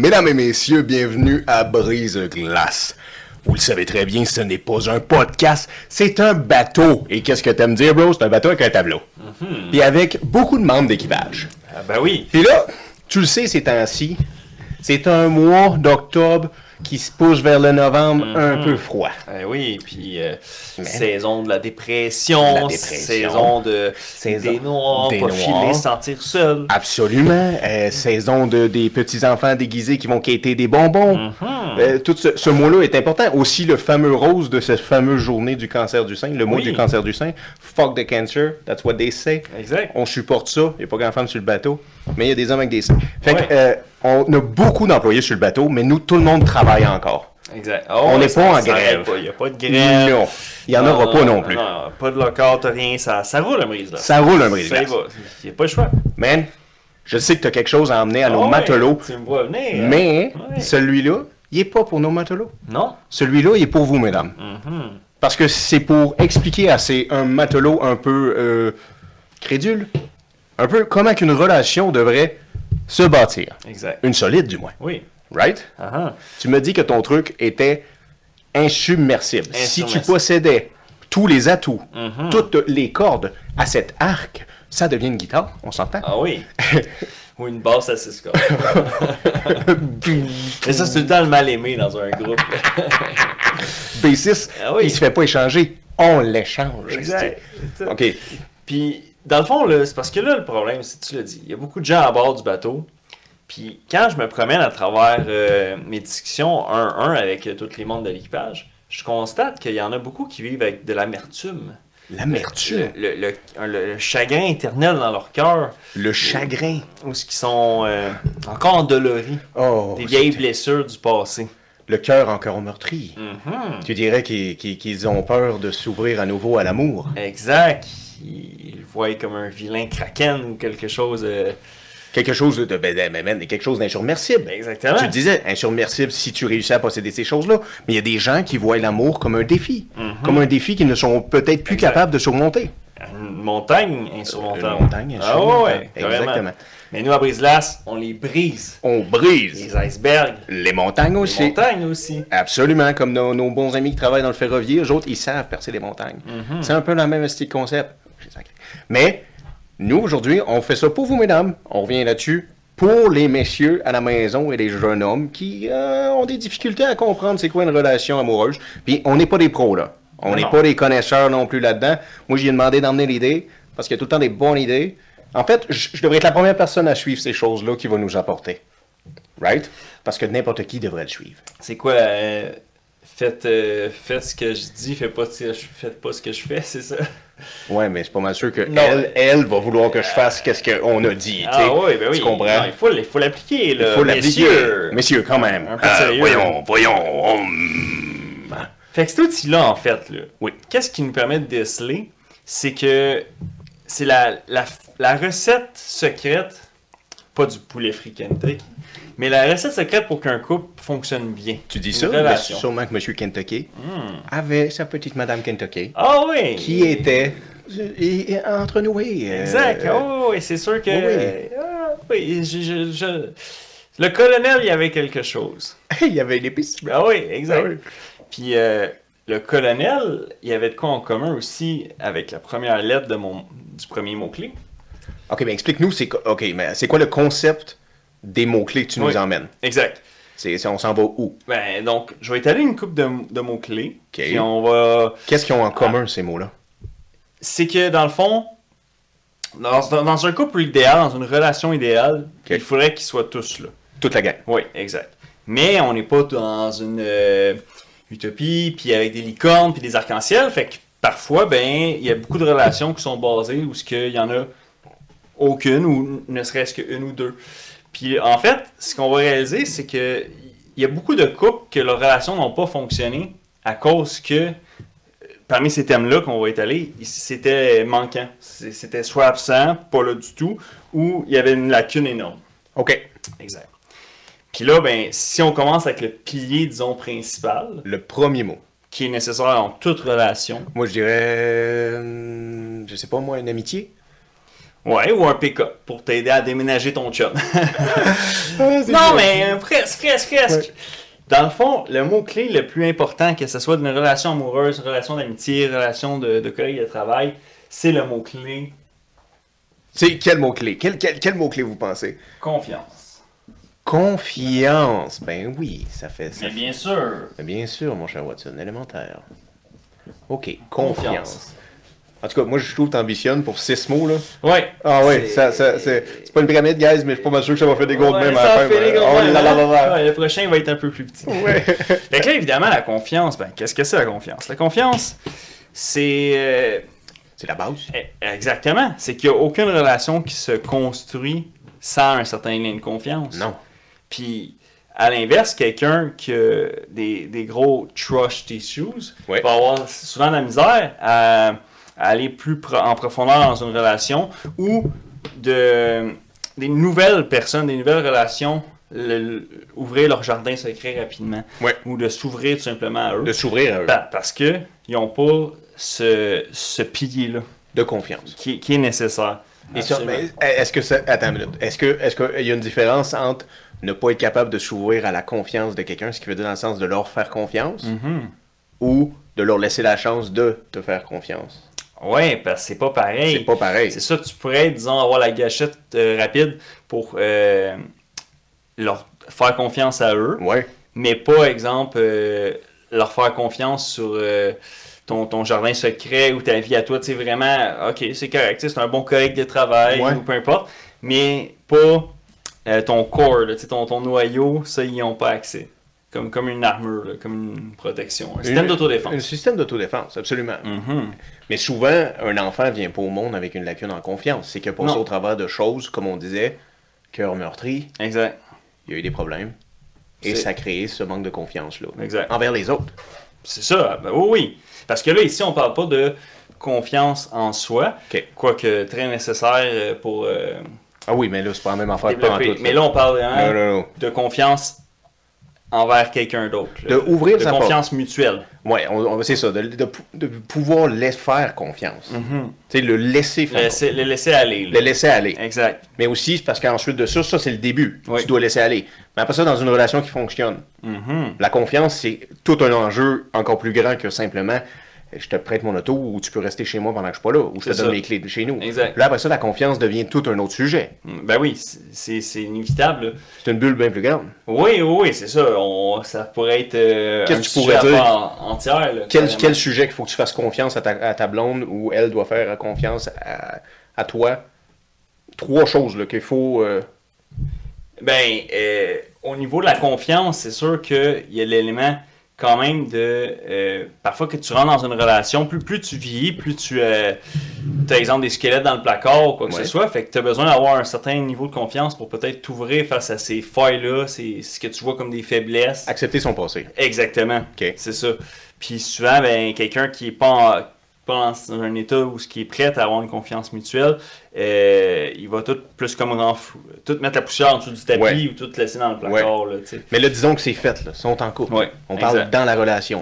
Mesdames et messieurs, bienvenue à Brise Glace. Vous le savez très bien, ce n'est pas un podcast, c'est un bateau. Et qu'est-ce que t'aimes dire, bro? C'est un bateau avec un tableau. Puis avec beaucoup de membres d'équipage. Ah ben oui. Puis là, tu le sais ces temps-ci, c'est un mois d'octobre qui se pousse vers le novembre un peu froid. Ben oui, puis euh, saison de la dépression, De la dépression. saison de Saison des noirs, des pas noirs. filer, sentir seul. Absolument. Euh, saison de, des petits-enfants déguisés qui vont quêter des bonbons. Euh, tout ce, ce mot-là est important. Aussi, le fameux rose de cette fameuse journée du cancer du sein, le mois Oui. du cancer du sein. Fuck the cancer, that's what they say. Exact. On supporte ça. Il n'y a pas grand-femme sur le bateau, mais il y a des hommes avec des seins. Fait Ouais. que, on a beaucoup d'employés sur le bateau, mais nous, tout le monde travaille encore. Exact. On Oh, n'est pas en grève. Il n'y a pas de grève. Non. Il n'y en aura pas non plus. Non, pas de lockout, rien. Ça, ça roule, la brise, là. Ça roule un Ça y va. Il n'y a pas le choix. Man, je sais que tu as quelque chose à emmener à nos matelots, Tu me vois venir. mais Ouais. celui-là, il n'est pas pour nos matelots. Non. Celui-là, il est pour vous, mesdames. Mhm. Parce que c'est pour expliquer à ces, un matelot un peu euh, crédule, un peu comment qu'une relation devrait se bâtir. Exact. Une solide, du moins. Oui. Right? Ah. Tu me dis que ton truc était insubmersible. Si tu possédais tous les atouts, Mhm. toutes les cordes à cet arc, ça devient une guitare, on s'entend? Ah oui. Ou une basse à 6 cordes. Mais ça, c'est tout le temps le mal aimé dans un groupe. B6, Ah oui. il se fait pas échanger, on l'échange. exact. OK. Puis, dans le fond, c'est parce que là, le problème, c'est tu l'as dit, il y a beaucoup de gens à bord du bateau. Puis, quand je me promène à travers euh, mes discussions un-un avec euh, tous les membres de l'équipage, je constate qu'il y en a beaucoup qui vivent avec de l'amertume. L'amertume, Le, le- le- le chagrin éternel dans leur cœur, le chagrin? ou ce qui sont euh, encore endoloris. Oh, Des vieilles blessures du passé. le cœur encore meurtri. Mhm. Tu dirais qu'ils ont peur de s'ouvrir à nouveau à l'amour. Exact. Ils le voient comme un vilain kraken ou quelque chose. euh, Quelque chose de, ben, ben, ben, ben, quelque chose d'insurmersible. Exactement. Tu disais, insurmersible si tu réussis à posséder ces choses-là. Mais il y a des gens qui voient l'amour comme un défi. Comme un défi qu'ils ne sont peut-être plus Exact. capables de surmonter. Une montagne insurmontable. Une montagne Ah insurmontable. ouais, carrément. Exactement. Mais nous, à Brise-Glace, on les brise. On brise Les icebergs, les montagnes les aussi. montagnes aussi. Absolument, comme nos, nos bons amis qui travaillent dans le ferroviaire, eux autres, ils savent percer des montagnes. Mhm. C'est un peu le même style concept. J'ai sacré. Mais, nous, aujourd'hui, on fait ça pour vous, mesdames. On revient là-dessus pour les messieurs à la maison et les jeunes hommes qui euh, ont des difficultés à comprendre c'est quoi une relation amoureuse. Puis, on n'est pas des pros, là. On n'est pas des connaisseurs non plus là-dedans. Moi, j'ai demandé d'emmener l'idée, parce qu'il y a tout le temps des bonnes idées. En fait, je devrais être la première personne à suivre ces choses-là qui va nous apporter. Right? Parce que n'importe qui devrait le suivre. C'est quoi euh, faites, euh, faites ce que je dis, pas, faites pas ce que je fais, c'est ça? Ouais, mais c'est pas mal sûr que elle, elle va vouloir que je fasse qu'est-ce qu'on a dit. Ah oui, ben oui. Tu comprends? Non, il faut, il faut l'appliquer, Il là. faut l'appliquer. messieurs. Messieurs, quand même. Un peu de Euh, sérieux. voyons, voyons. Fait que cet outil-là, en fait, là, Oui. qu'est-ce qui nous permet de déceler? C'est que c'est la, la, la recette secrète, pas du poulet Kentucky, mais la recette secrète pour qu'un couple fonctionne bien. Tu dis Une ça, mais relation. sûrement que Monsieur Kentucky Hmm. avait sa petite Madame Kentucky Ah oui! qui était euh, et- et entre nous. oui, euh, Exact. Oh, oui, c'est sûr que. oui. Ah, oui, je- je- je- Le colonel, il y avait quelque chose. il y avait l'épice. Ah oui, exact. Ah oui. Puis euh, le colonel, il y avait de quoi en commun aussi avec la première lettre de mon, du premier mot-clé. Ok, mais explique-nous, c'est quoi- ok, mais c'est quoi le concept des mots-clés que tu Oui. nous emmènes? Exact. C'est, on s'en va où? Ben, donc, je vais étaler une coupe de, de mots-clés. Ok. Puis on va. Qu'est-ce qu'ils ont en commun, ces mots-là? C'est que dans le fond, dans, dans- dans un couple idéal, dans une relation idéale, il faudrait qu'ils soient tous là. Toute la gang. Oui, exact. Mais on n'est pas dans une euh, utopie, puis avec des licornes, puis des arcs-en-ciel. Fait que parfois, ben, il y a beaucoup de relations qui sont basées où ce qu'il y en a aucune, ou ne serait-ce qu'une ou deux. Puis en fait, ce qu'on va réaliser, c'est que il y a beaucoup de couples que leurs relations n'ont pas fonctionné à cause que euh, parmi ces thèmes-là qu'on va étaler, c'était manquant. C'était soit absent, pas là du tout, ou il y avait une lacune énorme. Ok. Exact. Puis là, ben, si on commence avec le pilier, disons, principal, Le premier mot. qui est nécessaire dans toute relation, Moi, je dirais. hum, Je sais pas, moi, une amitié. Ouais, ou un pick-up pour t'aider à déménager ton chum. Non, bien. mais euh, presque, presque, presque. Dans le fond, le mot-clé le plus important, que ce soit d'une relation amoureuse, une relation d'amitié, relation de, de collègue de travail, c'est le mot-clé C'est quel mot-clé? Quel, quel, quel mot-clé vous pensez? confiance. Confiance. Ben oui, ça fait ça. Mais bien sûr. fait- Bien sûr, mon cher Watson, élémentaire. OK, confiance. Confiance. En tout cas, moi, je trouve que t'ambitionnes pour six mots, là. Ouais. Ah ouais, C'est- ça, ça, c'est c'est pas une pyramide, guys, mais je suis pas mal sûr que ça va faire des gros de Ouais, même ça à la fin. fait mais- des gros Oh de là là même, là là. hein? Ouais, le prochain va être un peu plus petit. Ouais. Fait que là, évidemment, la confiance, ben, qu'est-ce que c'est la confiance? La confiance, c'est. euh, C'est la base. eh, exactement. C'est qu'il n'y a aucune relation qui se construit sans un certain lien de confiance. Non. Puis, à l'inverse, quelqu'un qui a des, des gros trust issues Ouais. va avoir souvent de la misère à, à aller plus pro- en profondeur dans une relation ou de, des nouvelles personnes, des nouvelles relations, le- ouvrir leur jardin secret rapidement. Ouais. Ou de s'ouvrir tout simplement à eux. De s'ouvrir à eux. Pa- parce qu'ils n'ont pas ce, ce pilier-là De confiance. qui, qui est nécessaire. Est-ce que ça. Attends une minute. Est-ce que est-ce qu'il y a une différence entre ne pas être capable de s'ouvrir à la confiance de quelqu'un, ce qui veut dire dans le sens de leur faire confiance, Mhm. ou de leur laisser la chance de te faire confiance? Ouais, parce que c'est pas pareil. C'est pas pareil. C'est ça, tu pourrais, disons, avoir la gâchette euh, rapide pour euh, leur faire confiance à eux, Ouais. mais pas, exemple, euh, leur faire confiance sur ton, ton jardin secret ou ta vie à toi. Tu sais, vraiment, ok, c'est correct, c'est un bon collègue de travail Ouais. ou peu importe, mais pas ton corps, là, tu sais, ton, ton noyau, ça, ils n'ont pas accès. Comme, comme une armure, là, comme une protection. Un système d'autodéfense. Un système d'autodéfense, absolument. Mhm. Mais souvent, un enfant vient pas au monde avec une lacune en confiance. C'est qu'il a passé Non. au travers de choses, comme on disait, cœur meurtri, Exact. il y a eu des problèmes. Et ça a créé ce manque de confiance-là. Exact. Envers les autres. C'est ça, ben oui, oui. Parce que là, ici, on parle pas de confiance en soi, OK. quoique très nécessaire euh, pour euh, Ah oui, mais là, c'est pas la même affaire pas en tout. Mais là, on parle non. de confiance envers quelqu'un d'autre. De ouvrir de sa confiance mutuelle. On, on- c'est ça, de, de pou- de pouvoir laisser faire confiance. Tu sais, le laisser faire. laisser, le laisser aller. là. Le laisser aller. Exact. Mais aussi, c'est parce qu'ensuite de ça, ça c'est le début. Oui. Tu dois laisser aller. Mais après ça, dans une relation qui fonctionne, Mhm. la confiance, c'est tout un enjeu encore plus grand que simplement je te prête mon auto ou tu peux rester chez moi pendant que je suis pas là ou je te donne ça. les clés de chez nous. Exact. Là, après ça, la confiance devient tout un autre sujet. Ben oui, c'est inévitable. C'est une bulle bien plus grande. Oui, oui, oui, c'est ça. On, ça pourrait être euh, Qu'est-ce que tu pourrais dire? entière. là, Quel, quel sujet qu'il faut que tu fasses confiance à ta, à ta blonde ou elle doit faire confiance à, à toi? Trois choses là, qu'il faut. euh, Ben, euh, au niveau de la confiance, c'est sûr qu'il y a l'élément quand même de... euh, parfois que tu rentres dans une relation, plus, plus tu vieillis, plus tu as, exemple, des squelettes dans le placard ou quoi que Ouais. ce soit. Fait que tu as besoin d'avoir un certain niveau de confiance pour peut-être t'ouvrir face à ces failles-là, c'est ce que tu vois comme des faiblesses. accepter son passé. Exactement. C'est ça. Puis souvent, ben, quelqu'un qui est pas, en- pas dans un état où ce qui est prêt à avoir une confiance mutuelle, euh, il va tout plus comme tout mettre la poussière en dessous du tapis Ouais. ou tout laisser dans le placard. Là, tu. Mais là, disons que c'est fait, là. Ils sont en couple. Ouais, On parle dans la relation.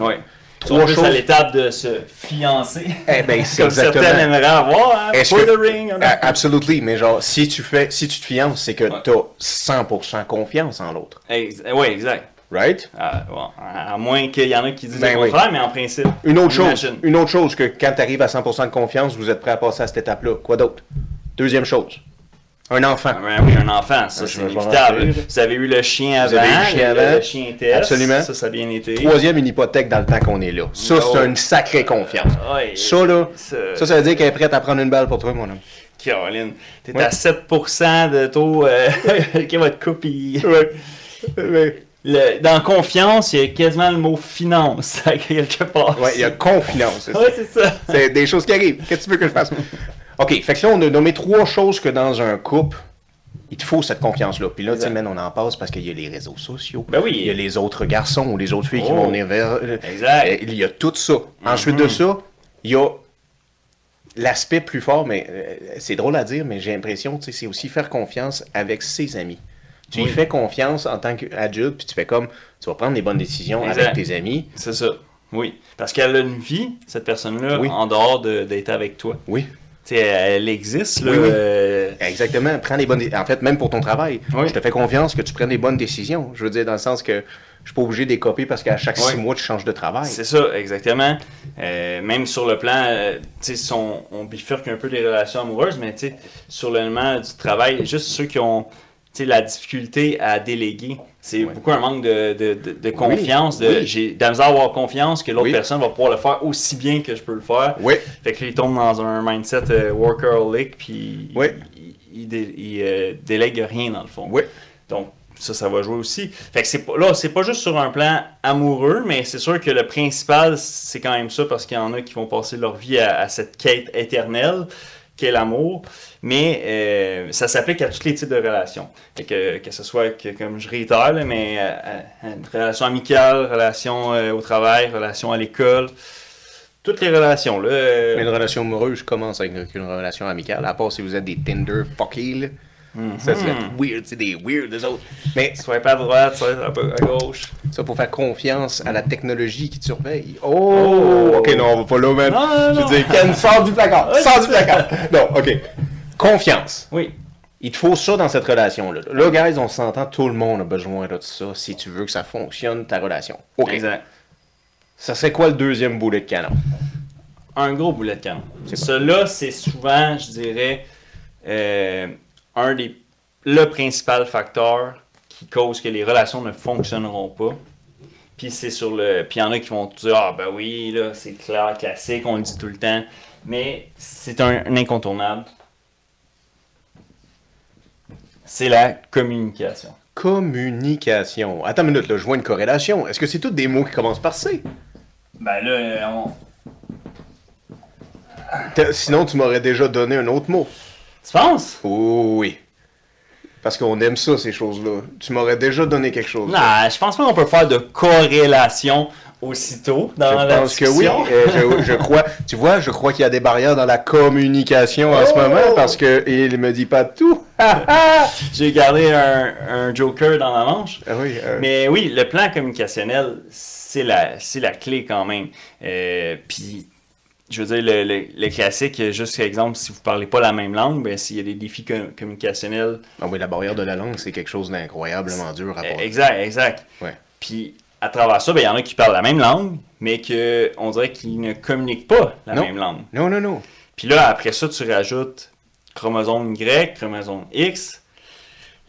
Trois plus à choses. l'étape de se fiancer. Eh ben, c'est exactement. aimeraient avoir. Hein, Est-ce pour que- the ring. hein. A- Absolutely, mais genre, si tu fais, si tu te fiances, c'est que Ouais. t'as 100% confiance en l'autre. Ex- ouais, exact. Right? Ah, bon, à moins qu'il y en a qui disent Ben le oui. contraire, mais en principe. Une autre chose, Imagine. une autre chose que quand tu arrives à 100% de confiance, vous êtes prêt à passer à cette étape-là. Quoi d'autre? Deuxième chose, un enfant. Ah, ben oui, un enfant, ça Je c'est inévitable. Vous avez eu le chien Vous avant, avez eu le chien avant. le chien test. Absolument. Ça, ça a bien été. Troisième, une hypothèque dans le temps qu'on est là. Ça, Oh. c'est une sacrée confiance. Ouais, Ça, là, ça- ça, ça veut dire qu'elle est prête à prendre une balle pour toi, mon homme. Caroline, t'es Ouais. à 7% de taux euh, que votre couple. il- Ouais. Le- dans confiance, il y a quasiment le mot finance à quelque part. Ouais, il y a confiance. Ouais, c'est ça. C'est des choses qui arrivent. Qu'est-ce que tu veux que je fasse? OK, fait que là, on a nommé trois choses que dans un couple, il te faut cette confiance-là. Puis là, tu sais, on en passe parce qu'il y a les réseaux sociaux. Ben oui. Il y a les autres garçons ou les autres filles qui Oh. vont venir vers. Exact. Euh, Il y a tout ça. Ensuite Mhm. de ça, il y a l'aspect plus fort, mais euh, c'est drôle à dire, mais j'ai l'impression, tu sais, c'est aussi faire confiance avec ses amis. Tu Oui. y fais confiance en tant qu'adulte, puis tu fais comme, tu vas prendre les bonnes décisions Exact. avec tes amis. C'est ça. Oui. Parce qu'elle a une vie, cette personne-là, Oui. en dehors de- d'être avec toi. Oui. Elle existe. Là, Oui, oui. euh, Exactement. Prends les bonnes. En fait, même pour ton travail, Oui. je te fais confiance que tu prennes les bonnes décisions. Je veux dire, dans le sens que je suis pas obligé de les copier parce qu'à chaque six mois, tu changes de travail. C'est ça, exactement. Euh, même sur le plan, euh, tu sais, si on, on bifurque un peu les relations amoureuses, mais tu sais, sur l'élément du travail, juste ceux qui ont la difficulté à déléguer, c'est Ouais. beaucoup un manque de, de, de, de confiance. oui. J'ai de la misère à avoir confiance que l'autre Oui. personne va pouvoir le faire aussi bien que je peux le faire. Oui. Fait que là, il tombe dans un mindset euh, workaholic, puis il, il, dé- il, euh, délègue rien dans le fond. Oui. Donc, ça, ça va jouer aussi. Fait que c'est pas, là, c'est pas juste sur un plan amoureux, mais c'est sûr que le principal, c'est quand même ça, parce qu'il y en a qui vont passer leur vie à, à cette quête éternelle qu'est l'amour. Mais euh, ça s'applique à tous les types de relations. Que, ce soit, que, comme je réitère, mais euh, une relation amicale, relation euh, au travail, relation à l'école, toutes les relations. Mais une relation amoureuse commence avec une relation amicale, à part si vous êtes des Tinder fucky, Mhm. Ça, c'est weird, c'est des weird, eux autres. Mais Swipe à droite, swipe à à gauche. ça, pour faire confiance à la technologie qui te surveille. Oh! Ok, non, on va pas là, man. Non, non, Je veux dire, Ken, sors du placard! Sors du placard! Non, ok. Confiance. Oui. Il te faut ça dans cette relation-là. Là, guys, on s'entend, tout le monde a besoin de ça si tu veux que ça fonctionne, ta relation. OK. Exact. Ça serait quoi le deuxième boulet de canon? un gros boulet de canon. Cela, c'est souvent, je dirais, euh, un des le principal facteur qui cause que les relations ne fonctionneront pas. Puis c'est sur le. Puis il y en a qui vont te dire Ah ben oui, là, c'est clair, classique, on le dit tout le temps. Mais c'est un, un incontournable. C'est la communication. Communication. Attends une minute, là, je vois une corrélation. Est-ce que c'est tous des mots qui commencent par C? Ben là, on... Sinon, tu m'aurais déjà donné un autre mot. Tu penses? Oui. Parce qu'on aime ça, ces choses-là. Tu m'aurais déjà donné quelque chose. Non, je pense pas qu'on peut faire de corrélation aussitôt dans je la pense que oui. je, je crois, tu vois, je crois qu'il y a des barrières dans la communication en ce Oh! moment parce que il me dit pas tout. ah J'ai gardé un, un joker dans ma manche. oui. euh, Mais oui, le plan communicationnel, c'est la, c'est la clé quand même. Euh, Puis, je veux dire, le, le, le classique, juste exemple, si vous parlez pas la même langue, ben, s'il y a des défis com- communicationnels. ah la barrière de la langue, c'est quelque chose d'incroyablement dur à euh, passer. exact, exact. Ouais. Puis, à travers ça, ben, il y en a qui parlent la même langue, mais que on dirait qu'ils ne communiquent pas la Non. même langue. Non, non, non. Puis là, après ça, tu rajoutes chromosome Y, chromosome X.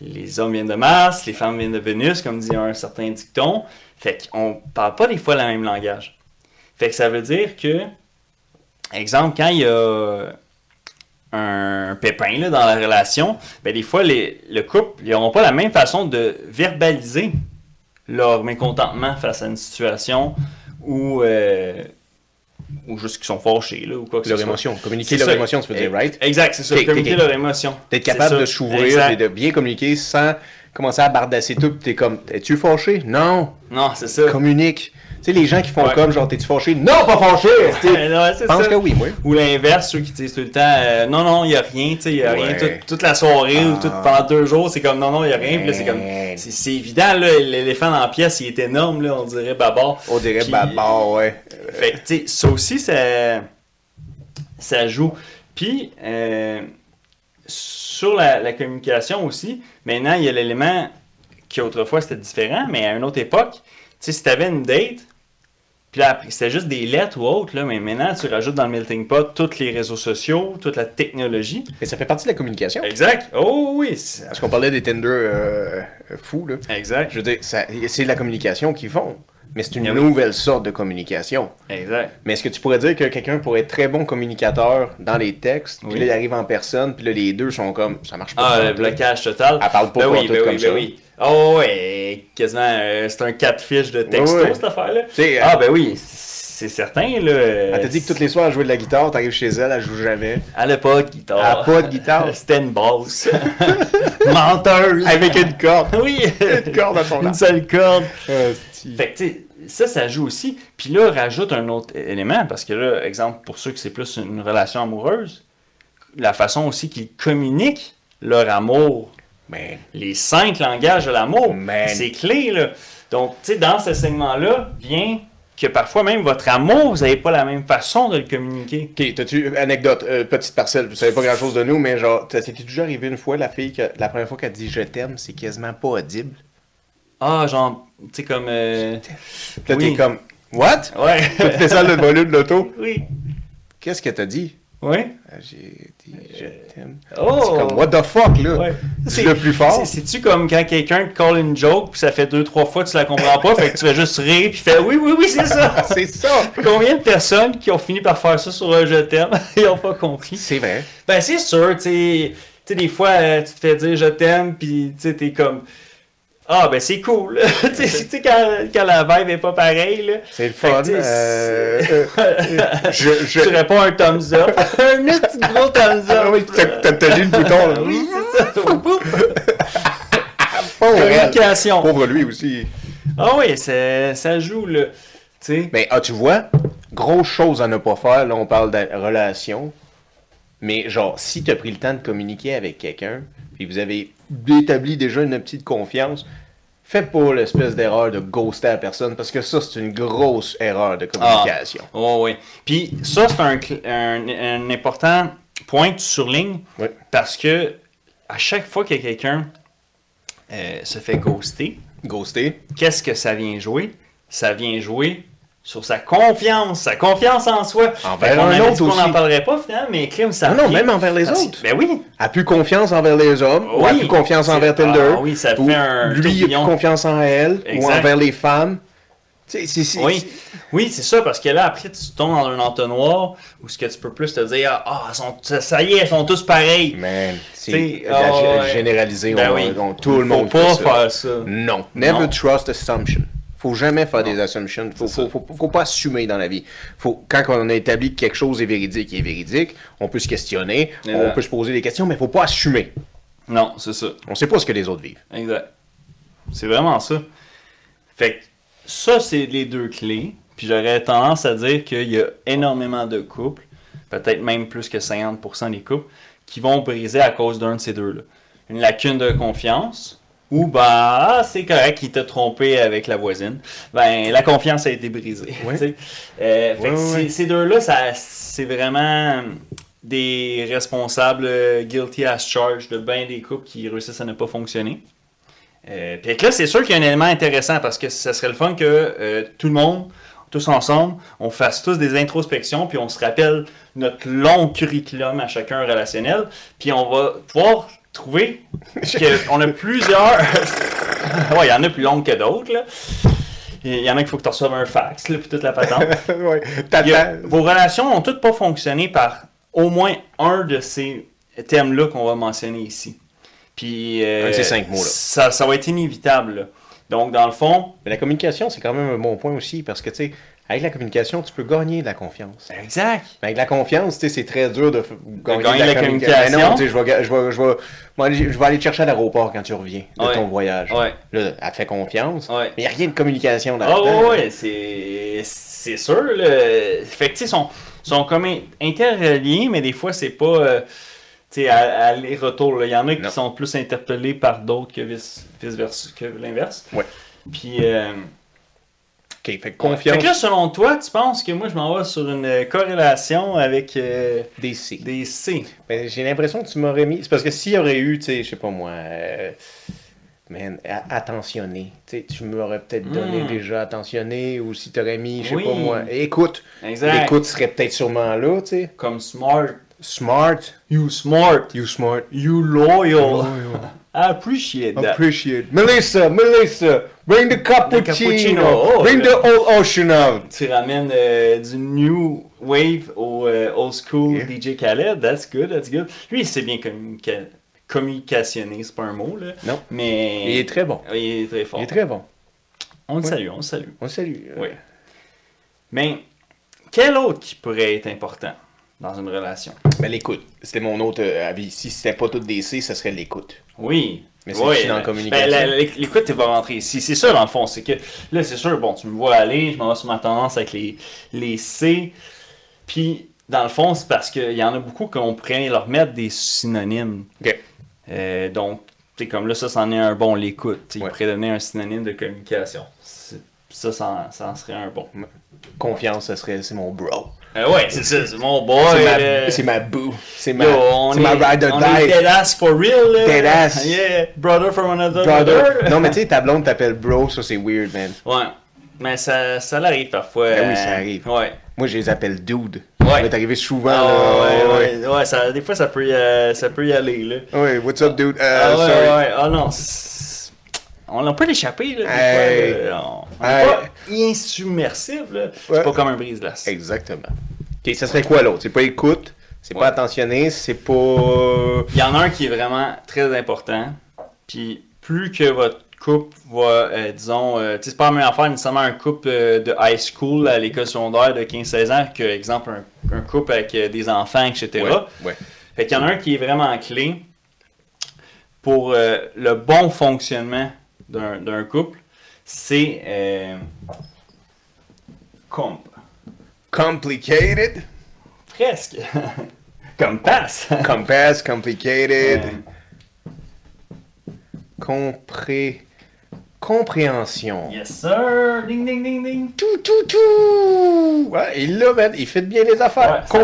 Les hommes viennent de Mars, les femmes viennent de Vénus, comme dit un certain dicton. Fait qu'on parle pas des fois le même langage. Fait que ça veut dire que, exemple, quand il y a un pépin là, dans la relation, ben des fois, les, le couple, ils n'auront pas la même façon de verbaliser leur mécontentement face à une situation ou, euh, ou juste qu'ils sont fâchés, là, ou quoi que ce Leur soit. émotion. Communiquer leur ça. émotion, tu veux dire, right? Exact, c'est ça. Communiquer leur émotion. D'être capable ça. de s'ouvrir et de bien communiquer sans commencer à bardasser tout. T'es comme, es-tu fâché? Non. Non, c'est ça. Communique. Tu sais, les gens qui font Ouais. comme, genre, t'es-tu fâché? Non, pas fâché! Je pense ça. que oui, moi. Ou l'inverse, ceux qui disent tout le temps euh, non, non, il n'y a rien, tu sais, il n'y a Ouais. rien toute, toute la soirée ou Ah. toute, pendant deux jours, c'est comme non, non, il n'y a rien. Puis là, c'est comme. C'est évident, là, l'éléphant dans la pièce, il est énorme, là, on dirait babar. On dirait Puis- babar, ouais. Fait que, tu sais, ça aussi, ça, ça joue. Puis, euh, sur la, la communication aussi, maintenant, il y a l'élément qui autrefois c'était différent, mais à une autre époque, sais, si tu avais une date, puis là, après, c'était juste des lettres ou autre, là, mais maintenant, tu rajoutes dans le melting pot tous les réseaux sociaux, toute la technologie. Mais ça fait partie de la communication. Exact. Oh oui. Parce qu'on parlait des Tinder euh, euh, fous, là. Exact. Je veux dire, c'est de la communication qu'ils font. Mais c'est une oui. nouvelle sorte de communication. Exact. Mais est-ce que tu pourrais dire que quelqu'un pourrait être très bon communicateur dans les textes, puis là, il arrive en personne, puis là, les deux sont comme, ça marche pas. Ah, le blocage total? Elle parle pas ben oui, ben comme oui, ça. ben oui. Oh ouais, quasiment, euh, c'est un catfish de texto, cette affaire-là. Sais, Ah ben oui, c'est certain, là. Elle t'a dit que tous les soirs, elle jouait de la guitare, t'arrives chez elle, elle joue jamais. Elle a pas de guitare. Elle a pas de guitare. C'était une basse. Menteuse. Avec une corde. Oui. Une corde à son Une seule corde. Fait que, ça, ça joue aussi. Puis là, rajoute un autre élément, parce que là, exemple, pour ceux que c'est plus une relation amoureuse, la façon aussi qu'ils communiquent leur amour, Man. les cinq langages de l'amour, c'est clé, là. Donc, tu sais, dans ce segment-là, vient que parfois même votre amour, vous n'avez pas la même façon de le communiquer. Ok, t'as-tu, anecdote, euh, petite parcelle, vous savez pas grand chose de nous, mais genre, c'était déjà arrivé une fois, la fille, que la première fois qu'elle dit je t'aime, c'est quasiment pas audible? Ah, genre, tu sais, comme. euh, Puis là, Oui. t'es comme, what? Ouais. tu descends le volume de l'auto? oui. Qu'est-ce que t'as dit? Oui. Ah, J'ai dit je t'aime. Oh! C'est comme, what the fuck, là? Ouais. Dis le plus fort. C'est- C'est-tu comme quand quelqu'un te colle une joke, puis ça fait deux, trois fois que tu la comprends pas, fait que tu vas juste rire, puis fais oui, oui, oui, c'est ça! C'est ça! Combien de personnes qui ont fini par faire ça sur un je t'aime, ils ont pas compris? C'est vrai. Ben, c'est sûr, tu sais, tu sais, des fois, euh, tu te fais dire je t'aime, puis tu sais, t'es comme. Ah, ben c'est cool. tu sais, quand, quand la vibe est pas pareille. C'est le que, fun. sais, euh, euh, je, je... Tu réponds un thumbs up. un petit gros thumbs up. Ah oui, t'as tenu le bouton, là. Oui, c'est ça. Communication. Pauvre lui aussi. Ah oui, ça joue, là. Mais ah, tu vois, grosse chose à ne pas faire, là on parle de relation. Mais genre, si tu as pris le temps de communiquer avec quelqu'un, puis vous avez établi déjà une petite confiance, fais pas l'espèce d'erreur de ghoster la personne, parce que ça, c'est une grosse erreur de communication. Oh oui. Puis ça, c'est un, un, un important point que tu surlignes Oui. parce que à chaque fois que quelqu'un euh, se fait ghoster, Ghoster. qu'est-ce que ça vient jouer? Ça vient jouer sur sa confiance, sa confiance en soi. Envers qu'on un autre aussi. n'en parlerait pas finalement, mais Clem, ça Non, non, vient- même envers les Ah, c'est- autres. Ben oui. A plus confiance envers les hommes, ou a Oui. plus confiance envers Tinder. Ah oui, ça fait ou un Lui, a plus confiance en elle, ou Exact. envers les femmes. Sais, c'est- c'est- Oui, oui c'est ça, parce que là, après, tu tombes dans un entonnoir où ce que tu peux plus te dire, ah, sont- ça- y est, elles sont tous pareils. Man, c'est ah ouais. généralisé. Ben on- oui. on- tout le Faut monde pas fait ça. faire ça. Non. Never Non. trust assumption. Faut jamais faire Non. des assumptions. Faut, faut, faut, faut pas assumer dans la vie. Faut, quand on a établi que quelque chose est véridique, il est véridique, on peut se questionner, on Exact. peut se poser des questions, mais faut pas assumer. Non, c'est ça. On sait pas ce que les autres vivent. Exact. C'est vraiment ça. Fait que ça, c'est les deux clés. Puis j'aurais tendance à dire qu'il y a énormément de couples, peut-être même plus que 50% des couples, qui vont briser à cause d'un de ces deux-là. Une lacune de confiance, ou ben, ah, c'est correct, il t'a trompé avec la voisine. Ben, la confiance a été brisée. Ouais. Euh, Ouais, ouais, ces- deux-là, ça- c'est vraiment des responsables euh, guilty as charged de bien des couples qui réussissent à ne pas fonctionner. Euh, puis là, c'est sûr qu'il y a un élément intéressant parce que ça serait le fun que euh, tout le monde, tous ensemble, on fasse tous des introspections, puis on se rappelle notre long curriculum à chacun relationnel, puis on va pouvoir trouver qu'on a plusieurs. ouais, il y en a plus longues que d'autres, là. Il y en a qu'il faut que tu reçoives un fax, là, puis toute la patente. ouais. A- vos relations n'ont toutes pas fonctionné par au moins un de ces thèmes-là qu'on va mentionner ici. Puis, euh, Un de ces cinq mots-là. Ça, ça va être inévitable. là. Donc, dans le fond, Mais la communication, c'est quand même un bon point aussi, parce que, tu sais, avec la communication, tu peux gagner de la confiance. exact. Mais avec la confiance, tu sais, c'est très dur de, gagner, gagner de la, la communication. communication. Mais non, je vais, je vais, je vais, moi, aller- je vais aller te chercher à l'aéroport quand tu reviens de Ouais. ton voyage. Ouais. Là, elle te fait confiance. Ouais. Mais il n'y a rien de communication Ah là-dedans. ouais, c'est c'est sûr. Là. Fait que, tu sais, ils sont, sont comme in- interreliés, mais des fois, c'est pas euh, tu sais, aller-retour. Il y en a qui sont plus interpellés par d'autres que vice, vice-versa, que l'inverse. Ouais. Puis, euh, OK, fait que Fait confiance, que là, selon toi, tu penses que moi, je m'en vais sur une euh, corrélation avec euh, des C. des C? Ben, J'ai l'impression que tu m'aurais mis... C'est parce que s'il y aurait eu, tu sais, je sais pas moi... euh, Man, attentionné. Tu sais, tu m'aurais peut-être donné Mm. déjà attentionné, ou si tu aurais mis, je sais Oui. pas moi, écoute. Exact. L'écoute serait peut-être sûrement là, tu sais. Comme smart. Smart. You smart. You smart. You loyal. I appreciate that. Appreciate. Melissa, Melissa, bring the cappuccino. cappuccino. Oh, bring le- the old ocean out. tu ramènes euh, du new wave au euh, old school Yeah. DJ Khaled. That's good, that's good. Lui, il sait bien communica- communicationner, c'est pas un mot, là. Non. Mais. Il est très bon. Il est très fort. Il est très bon. On le salue, on le salue. On le salue. Oui. Mais quel autre qui pourrait être important? Dans une relation? Mais l'écoute, c'était mon autre euh, avis. Si c'était pas tout des C, ce serait l'écoute. Oui. Mais c'est Oui, dans la ben, communication. ben, la- la- L'écoute, tu vas rentrer ici. C'est ça, dans le fond. C'est que là, c'est sûr, bon, tu me vois aller, je m'en vais sur ma tendance avec les, les C. Puis, dans le fond, c'est parce qu'il y en a beaucoup qu'on pourrait leur mettre des synonymes. OK. Euh, donc, tu comme là, ça, c'en est un bon, l'écoute. Ouais. Il pourrait donner un synonyme de communication. Ça, ça, en- ça en serait un bon. Confiance, ça serait c'est mon bro. Euh, ouais, c'est ça, c'est mon boy. C'est ma, ma boo. C'est ma, c'est est, ma ride or die. for real. Là. Dead ass. Yeah, brother from another Brother. brother. Non, mais tu sais, ta blonde t'appelle bro, ça c'est weird, man. Ouais. Mais ça, ça l'arrive parfois. Ben oui, ça arrive. Ouais. Moi, je les appelle dude. Ouais. Ça m'est arrivé souvent, Ah, là. ouais, ouais, ouais, ça, des fois ça peut, y, euh, ça peut y aller. Là. Ouais, what's up, dude? Euh, ah, ouais, sorry. ouais, ah non. On l'a pas l'échapper, là. Hey. fois, là. On, on Hey. est pas insubmersible. Ouais. C'est pas comme un brise-glace. Exactement. Ok, ça serait quoi l'autre? C'est pas écoute, c'est Ouais. pas attentionné, c'est pas. Il y en a un qui est vraiment très important. Puis plus que votre couple va, euh, disons, euh, c'est pas la même affaire nécessairement un couple euh, de high school à l'école secondaire de 15-16 ans que, exemple, un, un couple avec des enfants, etc. Ouais. ouais. Fait qu'il y en a un qui est vraiment clé pour le bon fonctionnement d'un couple, c'est euh, comp. Complicated? Presque. Comme passe. Compass, complicated. Euh, Compré... Compréhension. yes sir. Ding ding ding ding. Tout, tout, tout! Ouais, il l'a, man. Il fait bien les affaires. Ouais, ça-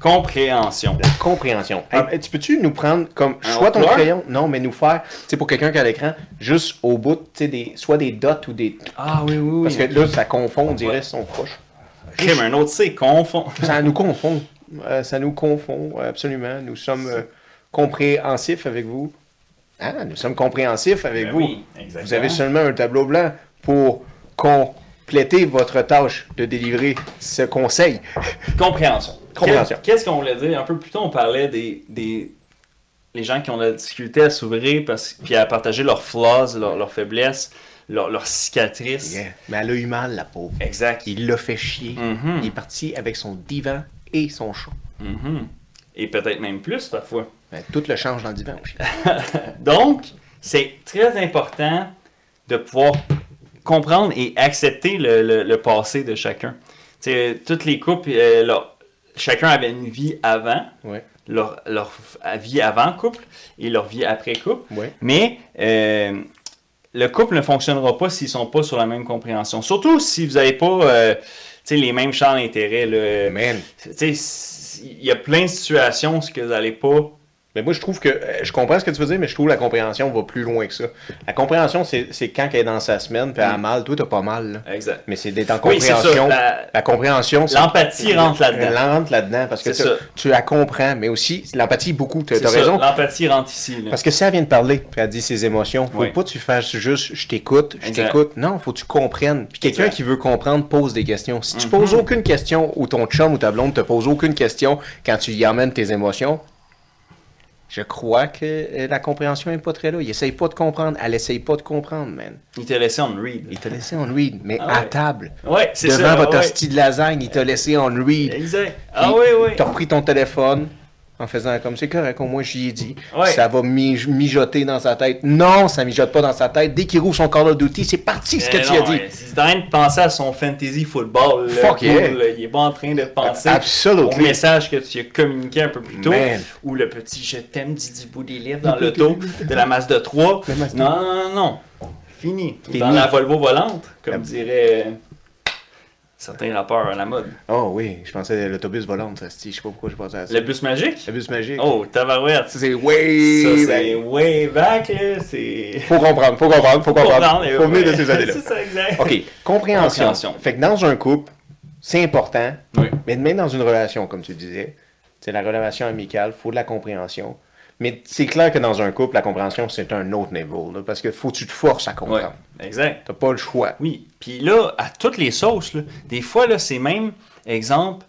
Compréhension. Compréhension. Ah. Tu peux-tu nous prendre comme Un choix ton crayon? Non, mais nous faire, tu sais, pour quelqu'un qui a l'écran, juste au bout, tu sais, des, soit des dots ou des. Ah oui, oui, oui. Parce que là, ça confond, on dirait, sont proches. Crime, un autre C, confond. Ça nous confond. Euh, ça nous confond, euh, absolument. Nous sommes euh, compréhensifs avec vous. Ah, nous sommes compréhensifs avec Ben vous. oui, exactement. Vous avez seulement un tableau blanc pour compléter votre tâche de délivrer ce conseil. Compréhension. Compréhension. Qu'est-ce qu'on voulait dire? Un peu plus tôt, on parlait des, des les gens qui ont de la difficulté à s'ouvrir puis à partager leurs flaws, leurs, leurs faiblesses, leurs, leurs cicatrices. Yeah. Mais elle a eu mal, la pauvre. Exact. Il l'a fait chier. Mhm. Il est parti avec son divan et son chat. Mhm. Et peut-être même plus parfois. Ben, tout le change dans le divan aussi. Donc, c'est très important de pouvoir comprendre et accepter le, le- le passé de chacun. Tu sais, toutes les couples, euh, leur- chacun avait une vie avant, Ouais. leur, leur vie avant couple et leur vie après couple. Ouais. Mais euh, le couple ne fonctionnera pas s'ils sont pas sur la même compréhension. Surtout si vous n'avez pas euh, les mêmes champs d'intérêt. Il y a plein de situations où vous n'allez pas. Mais moi, je trouve que. euh, Je comprends ce que tu veux dire, mais je trouve que la compréhension va plus loin que ça. La compréhension, c'est quand elle est dans sa semaine, puis elle a mal. Toi, t'as pas mal. là. Exact. Mais c'est d'être en Oui, compréhension. la- la... compréhension. L'empathie rentre là-dedans. Elle rentre là-dedans parce que tu- tu la comprends, mais aussi l'empathie beaucoup. Tu as C'est ça, raison. L'empathie rentre ici. là. Parce que si elle vient de parler, puis elle dit ses émotions, faut Oui. pas que tu fasses juste je t'écoute, je t'écoute. Non, faut que tu comprennes. Puis quelqu'un qui veut comprendre pose des questions. Si tu Mhm. poses aucune question ou ton chum ou ta blonde te pose aucune question quand tu y amènes tes émotions, je crois que euh, la compréhension n'est pas très là. Il essaye pas de comprendre. Elle essaye pas de comprendre, man. Il t'a laissé on read. Il t'a laissé on read, mais Ah à table. Ouais, c'est Devant ça. votre ouais. hostie de lasagne, il t'a laissé on read. Exact. Ah oui, oui. T'as repris ton téléphone en faisant comme c'est correct, au moins j'y ai dit. Ouais. Ça va mij- mijoter dans sa tête. Non, ça mijote pas dans sa tête. Dès qu'il rouvre son Call of Duty, c'est parti ce que Eh tu as dit. Il est en train de penser à son fantasy football. là, Fuck cool, yeah. là. Il est pas en train de penser Absolutely. au message que tu as communiqué un peu plus tôt. Man. Ou le petit je t'aime Didi livres dans l'auto de la masse de 3. La masse de- Non, non, non, non. Fini. Fini. Dans la Volvo volante, comme dirait certains rappeurs à la mode. Oh oui, je pensais à l'autobus volant, ça, je sais pas pourquoi je pensais à ça. Le bus magique? Le bus magique. Oh, tabarouette. C'est way Ça, c'est back. way back, là. C'est. Faut comprendre, faut comprendre, faut comprendre. Comprendre, Faut venir de ces années-là. C'est ça, exact. OK, compréhension. Compréhension. Fait que dans un couple, c'est important, Oui. mais même dans une relation, comme tu disais, c'est la relation amicale, faut de la compréhension. Mais c'est clair que dans un couple, la compréhension, c'est un autre niveau, là, parce que faut que tu te forces à Ouais, comprendre. exact. T'as pas le choix. Oui. Puis là, à toutes les sauces, là, des fois, là, c'est même, exemple,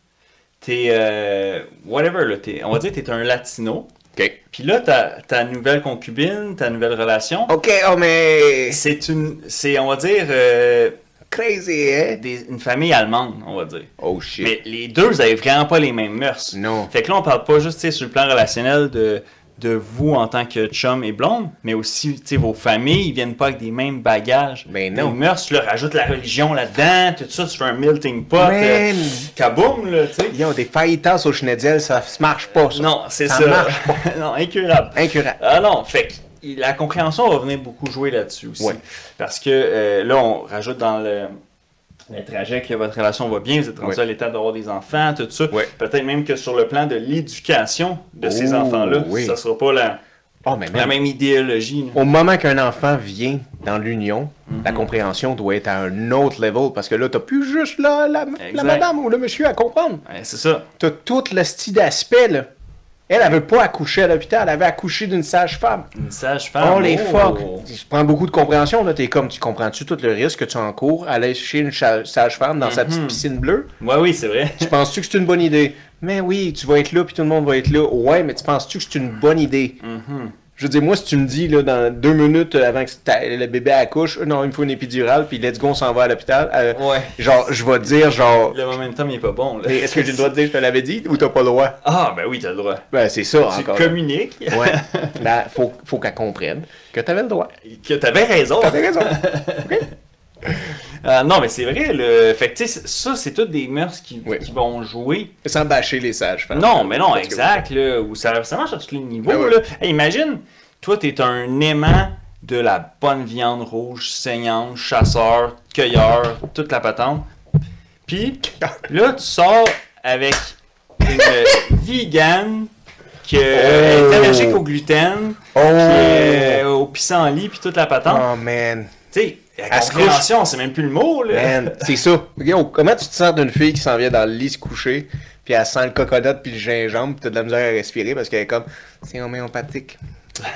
t'es, euh, whatever, là, t'es, on va dire, t'es un latino. OK. Puis là, ta, ta nouvelle concubine, ta nouvelle relation, OK, oh mais... c'est une, c'est, on va dire, euh, Crazy, hein? des- une famille allemande, on va dire. Oh shit. Mais les deux, vous avez vraiment pas les mêmes mœurs. Non. Fait que là, on parle pas juste tu sais, sur le plan relationnel de, de vous en tant que chum et blonde, mais aussi vos familles, ils viennent pas avec des mêmes bagages. Ben non. Les mœurs, tu leur rajoutes la religion là-dedans, tout ça, tu fais un melting pot. Euh, kaboom, là, tu sais. Ils des faillitas au Schnitzel, ça se marche pas, ça. Non, c'est Ça ça. marche non, incurable. Incurable. Ah non, fait que la compréhension va venir beaucoup jouer là-dessus aussi. Ouais. Parce que euh, là, on rajoute dans le le trajet que votre relation va bien, vous êtes rendu Ouais. à l'étape d'avoir des enfants, tout ça. Ouais. Peut-être même que sur le plan de l'éducation de ces Oh, enfants-là, oui. ça sera pas la, Oh, mais la man, même idéologie. là. au moment qu'un enfant vient dans l'union, Mhm. la compréhension doit être à un autre level parce que là, t'as plus juste la, la, la madame ou le monsieur à comprendre. Ouais, c'est ça. T'as tout le style d'aspect, là. Elle, elle veut pas accoucher à l'hôpital, elle avait accouché d'une sage-femme. Une sage-femme. Oh les oh. fuck! Tu prends beaucoup de compréhension, là. T'es comme, tu comprends-tu tout le risque que tu encours à aller chez une sage-femme dans sa Mhm. petite piscine bleue? Ouais, oui, c'est vrai. Tu penses-tu que c'est une bonne idée? Mais oui, tu vas être là, puis tout le monde va être là. Ouais, mais tu penses-tu que c'est une bonne idée? Mhm. Je veux dire, moi, si tu me dis, là, dans deux minutes avant que le bébé accouche, euh, non, il me faut une épidurale, puis let's go, on s'en va à l'hôpital. euh, Ouais. Genre, je vais te dire, genre, Le momentum, il est pas bon. là. Est-ce que j'ai le droit de dire que je te l'avais dit ou t'as pas le droit? Ah, ben oui, t'as le droit. Ben, c'est ça, Tu encore. communiques Ouais. Ben, faut, faut qu'elle comprenne que t'avais le droit. que t'avais raison. T'avais raison. Ah, non, mais c'est vrai. Le... Fait que, ça, c'est toutes des mœurs qui, Oui. qui vont jouer. Sans bâcher les sages. femmes. Non, mais non, exact. Là, où ça, ça marche à tous les niveaux. Ben ouais. là. Hey, imagine, toi, t'es un aimant de la bonne viande rouge, saignante, chasseur, cueilleur, toute la patente. Puis, là, tu sors avec une vegan qui est Oh. allergique au gluten, Oh! qui est au pissenlit, puis toute la patente. Oh, man. Tu sais, la compréhension, c'est même plus le mot, là. C'est ça. Comment tu te sens d'une fille qui s'en vient dans le lit se coucher, puis elle sent le coconut puis le gingembre, puis t'as de la misère à respirer parce qu'elle est comme, c'est homéopathique.